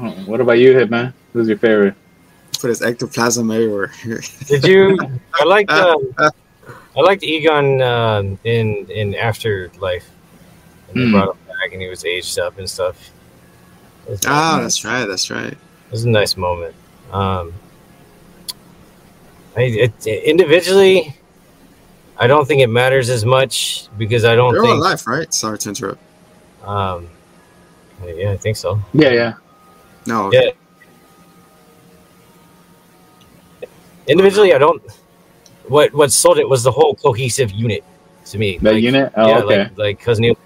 Oh, What about you, Hitman? Who's your favorite? Put his ectoplasm everywhere. Did you? I liked. Um, I liked Egon um, in in Afterlife. And they Hmm. brought him back, and he was aged up and stuff. It was, Ah, that's right. That's right. it was a nice moment. Um, I, it, individually, I don't think it matters as much because I don't They're all think. alive, right? Sorry to interrupt. Um, yeah, I think so. Yeah, yeah. No. Yeah. Individually, I don't. What what sold it was the whole cohesive unit to me. That Like, unit? Oh, yeah, okay. like like cousin Neil,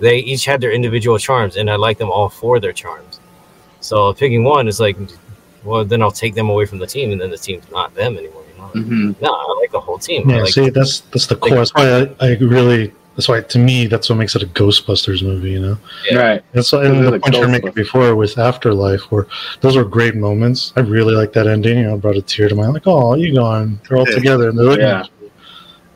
they each had their individual charms, and I like them all for their charms. So picking one is like, well, then I'll take them away from the team, and then the team's not them anymore. You know? hmm No, I like the whole team. Yeah, like, see, that's that's the core. That's why I, I really. That's why to me, that's what makes it a Ghostbusters movie. You know, Yeah. Right. that's why, Those and are the the point you were making before with Afterlife, where those were great moments. I really like that ending. You know, brought a tear to my eye. Like, oh, Egon, they're all together, and they're looking. Yeah. at each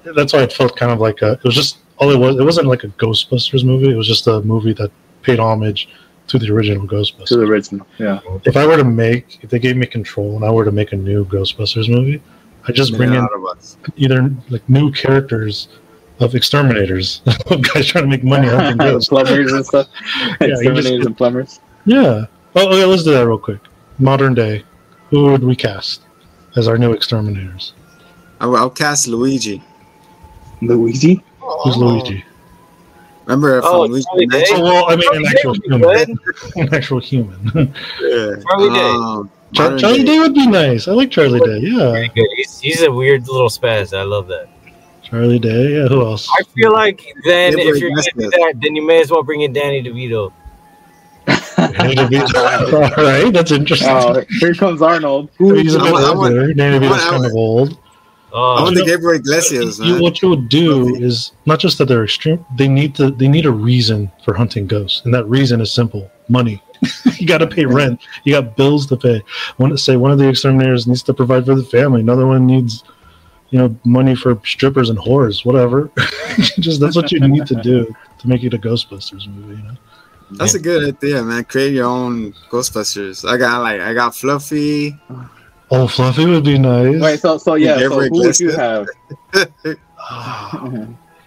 other. That's why it felt kind of like a. It was just all it was. It wasn't like a Ghostbusters movie. It was just a movie that paid homage to the original Ghostbusters. To the original. Yeah. if I were to make, if they gave me control and I were to make a new Ghostbusters movie, I just bring in us. either like new characters of exterminators, <laughs> of guys trying to make money <laughs> hunting ghosts. plumbers and stuff. <laughs> you Exterminators just- and plumbers. Yeah. Oh, okay, let's do that real quick. Modern day, who would we cast as our new exterminators? I'll, I'll cast Luigi. Luigi. Who's Luigi? Remember from Oh, Luigi Charlie Day? Mansion? Oh, well, I mean, an actual Charlie human. <laughs> An actual human. <laughs> Yeah. Charlie Day. Um, Char- Charlie day. Day would be nice. I like Charlie Day. Yeah. Good. He's, he's a weird little spaz. I love that. Charlie Day. Yeah. Who else? I feel like then Yeah, if you're gonna do that, then you may as well bring in Danny DeVito. Danny DeVito. <laughs> All right, that's interesting. Oh, here comes Arnold. He's a bit I want- older. Danny DeVito's kind of old. Oh. I Oh, want the Gabriel Iglesias, You, man. what you would do is not just that they're extreme. They need to. They need a reason for hunting ghosts, and that reason is simple: money. <laughs> you got to pay rent. You got bills to pay. I want to say one of the exterminators needs to provide for the family. Another one needs, you know, money for strippers and whores. Whatever. <laughs> just that's what you need to do to make it a Ghostbusters movie. You know. That's a good idea, man. Create your own Ghostbusters. I got like I got Fluffy. Oh, Fluffy would be nice. Wait, so so yeah, so who would you have? <laughs>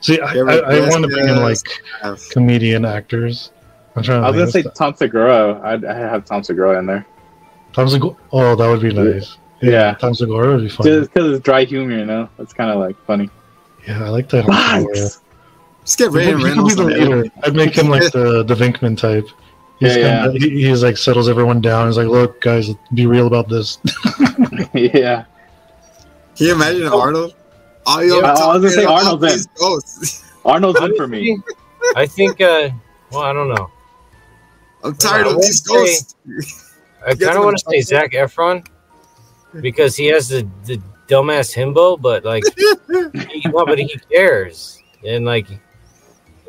See, I, I, I want to bring in like Iglesias. comedian actors. I'm trying to I was gonna say think Tom Segura. I'd, I'd have Tom Segura in there. Tom Segura. Oh, that would be nice. Yeah. Tom Segura would be fun. Just because it's dry humor, you know, it's kind of like funny. Yeah, I like that. Tom Segura. Thanks. Just get He Ryan Reynolds. the on leader. everything. I'd make him like <laughs> the the Venkman type. He's Yeah, kinda, He, he's like settles everyone down. He's like, "Look, guys, be real about this." <laughs> yeah. Can you imagine Arnold? All you Yeah, I was gonna say talking about Arnold's in. <laughs> Arnold's in for me. <laughs> I think. Uh, well, I don't know. I'm tired I of these wouldn't ghosts. I kind of want to say Zac Efron because he has the the dumbass himbo, but like, he, no, but he cares and like.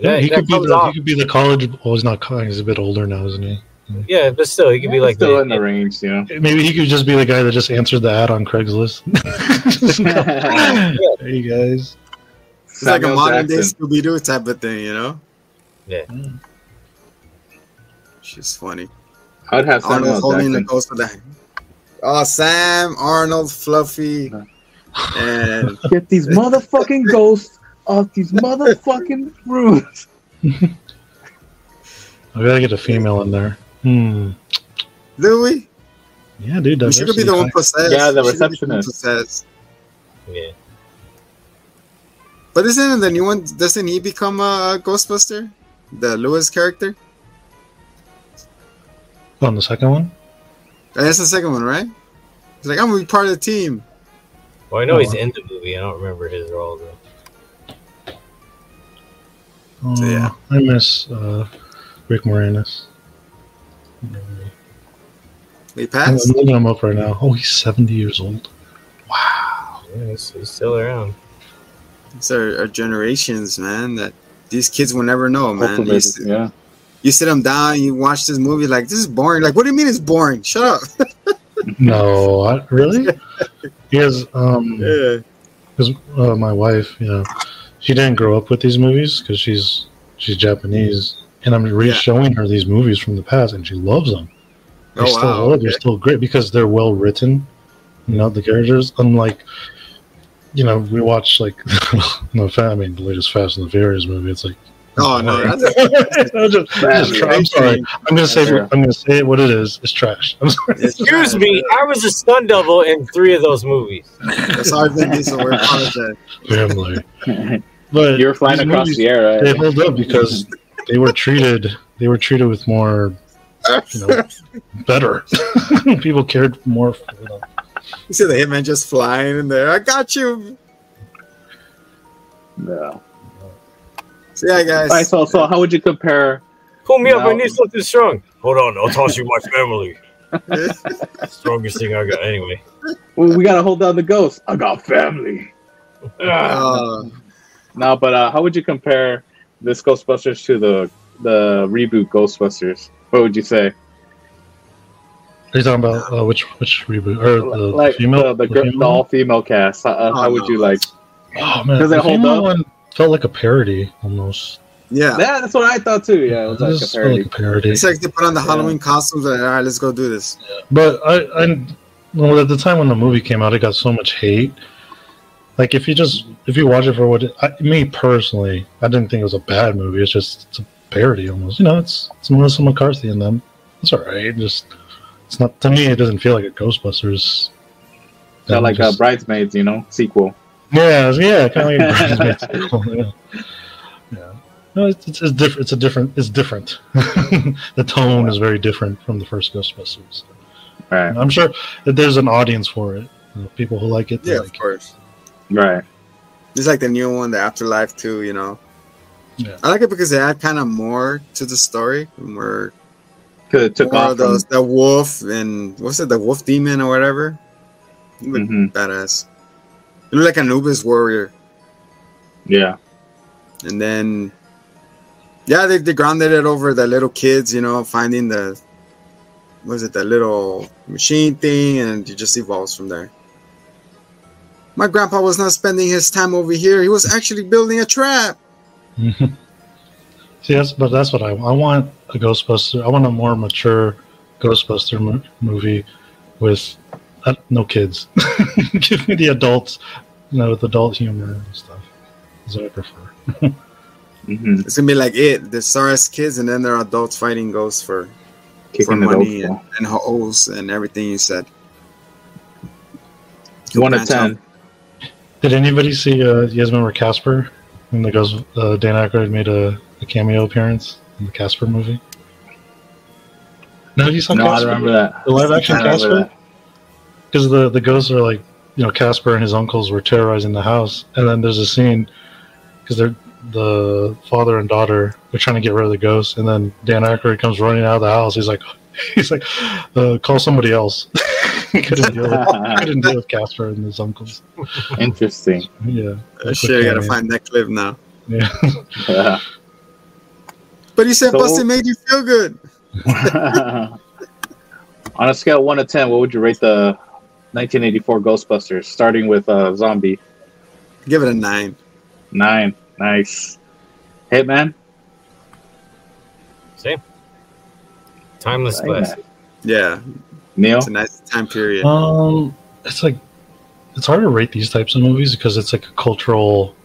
That, he could be the off. he could be the college. Well, he's not college. He's a bit older now, isn't he? Yeah, but still, he could be like still the, in the range, Yeah. Maybe he could just be the guy that just answered the ad on Craigslist. <laughs> hey guys. It's like a Samuel modern day Scooby Doo type of thing, you know? Yeah. Mm. She's funny. I'd have Samuel Arnold holding the Jackson. ghost of the. Oh, Sam, Arnold, Fluffy, <laughs> and Get these motherfucking ghosts off these motherfucking <laughs> roofs. I gotta get a female in there. Hmm. Louis. Yeah, dude. She could be the diversity. one possessed. Yeah, the She could be the one receptionist. possessed. yeah. But isn't the new one? Doesn't he become a Ghostbuster? The Louis character. On the second one. That's the second one, right? He's like, I'm gonna be part of the team. Well, I know Oh. he's in the movie. I don't remember his role though. Oh, yeah. I miss uh, Rick Moranis. He passed. I'm looking him up right now. Oh, he's 70 years old. Wow. Yeah, he's, he's still around. These are, are generations, man. That these kids will never know, man. You, sit- yeah. you sit them down, you watch this movie, like this is boring. Like, what do you mean it's boring? Shut up. <laughs> No, I, really? <laughs> He has, um, yeah. because uh, my wife, you know, she didn't grow up with these movies because she's she's Japanese, and I'm re-showing her these movies from the past, and she loves them. They're Oh still wow. they're still great because they're well written. You know, the characters, unlike, you know, we watch like, <laughs> no, fa- I mean, the latest Fast and the Furious movie. It's like, Oh no, <laughs> that's <laughs> I'm just, just I'm sorry. I'm gonna say Yeah. I'm gonna say what it is. It's trash. I'm sorry. it's Excuse trash. me, I was a stun double in three of those movies. Sorry, Vin Diesel. We apologize. Family. But you were flying across movies, the air, They hold up because <laughs> they were treated. They were treated with more, you know, better. <laughs> People cared more for them. You see the hitman just flying in there. I got you. No. See ya, guys. All right, so so how would you compare? Pull me up, I No. need something strong. Hold on, I'll toss you my family. <laughs> Strongest thing I got anyway. Well, we gotta hold down the ghost. I got family. Uh, No, but uh, how would you compare this Ghostbusters to the the reboot Ghostbusters? What would you say? Are you talking about uh, which which reboot or the like female? the, the, the gr- female the all female cast. How, uh, Oh, how would no. you like? Oh man, Does it the hold female up? one felt like a parody almost. yeah. Yeah, that's what I thought too. Yeah, it was like a parody. like a parody. It's like they put on the Yeah. Halloween costumes. and all right, let's go do this. But I, I, well, at the time when the movie came out, it got so much hate. Like if you just if you watch it for what it, I, me personally, I didn't think it was a bad movie. It's just it's a parody almost. You know, it's it's Melissa McCarthy and them. It's all right. Just it's not to me. It doesn't feel like a Ghostbusters. So Um, like uh, just- Bridesmaids, you know, sequel. Yeah, yeah, kind of like <laughs> Bridesmaids sequel, yeah. yeah. No, it's, it's, it's different. It's a different. It's different. <laughs> the tone is very different from the first Ghostbusters. Right, I'm sure that there's an audience for it. You know, people who like it. they Yeah, like of course. Right. It's like the new one, the Afterlife too. You know. Yeah. I like it because they add kind of more to the story. More, Cause it took off of from, the wolf and what's it, the wolf demon or whatever. You look Mhm. Badass. You look like Anubis warrior, yeah, and then yeah, they, they grounded it over the little kids. You know, finding the was it the little machine thing, and it just evolves from there. My grandpa was not spending his time over here. He was actually building a trap. <laughs> See, that's but that's what I I want a Ghostbuster. I want a more mature Ghostbuster mo- movie with uh, no kids. Give <laughs> me the adults, you know, with adult humor and stuff. That's what I prefer. hmm It's gonna be like it. The SARS kids, and then there are adults fighting ghosts for for kicking it money and, and hoes and everything you said. One to Branch ten. Did anybody see? Uh, you guys remember Casper? When the Ghost, uh, Dan Aykroyd made a, a cameo appearance in the Casper movie. No, you saw No, I Casper? remember that. The live action Casper? because the the ghosts are like you know Casper and his uncles were terrorizing the house, and then there's a scene because they're the father and daughter are trying to get rid of the ghost, and then Dan Aykroyd comes running out of the house. He's like, <laughs> he's like, uh, call somebody else. <laughs> he couldn't deal with couldn't deal with Casper and his uncles. Interesting. Yeah, shit, I gotta cameo. find that clip now. Yeah, Yeah. But he said So- Busted made you feel good. <laughs> On a scale of one to ten, what would you rate the 1984 Ghostbusters? Starting with uh, Zombie Give it a nine. nine. Nice. Hitman. Same. Timeless Same. classic. Yeah, Neil. it's a nice time period. um, it's like it's hard to rate these types of movies because it's like a cultural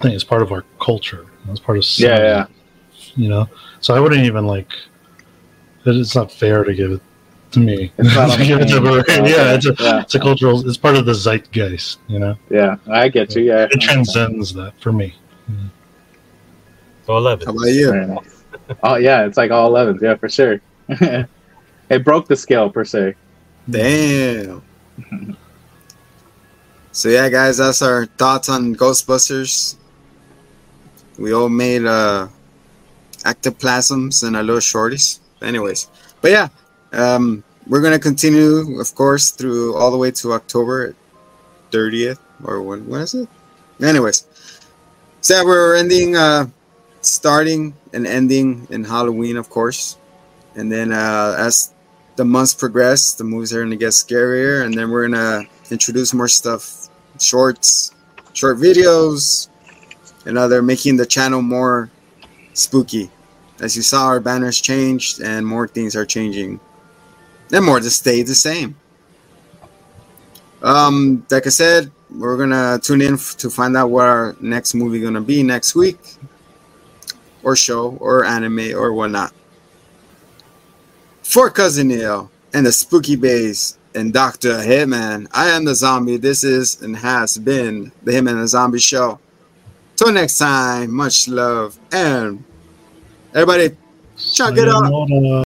thing. It's part of our culture. It's part of Yeah, yeah. you know. So I wouldn't even like. It's not fair to give it to me. It's not <laughs> on To give it to the yeah, it's a, yeah, it's a cultural. It's part of the zeitgeist. You know, yeah. I get you. Yeah. it transcends that for me. So How 11. about you? Oh yeah, it's like all 11s. Yeah, for sure. <laughs> it broke the scale per se. Damn. <laughs> so yeah, guys, that's our thoughts on Ghostbusters. We all made uh ectoplasms and our little shorties. Anyways, but yeah, um, we're gonna continue, of course, through all the way to October 30th or when? When is it? Anyways, so we're ending, uh, starting and ending in Halloween, of course, and then uh, as the months progress, the movies are gonna get scarier, and then we're gonna introduce more stuff, shorts, short videos, and other making the channel more spooky. As you saw, our banners changed, and more things are changing, and more to stay the same. Um, like I said, we're gonna tune in f- to find out what our next movie gonna be next week, or show, or anime, or whatnot. For Cousin Neil and the Spooky Base and Dr. Hitman, I am the zombie. This is and has been the Hitman and the Zombie Show. Till next time, much love and everybody, check it. Sayonara.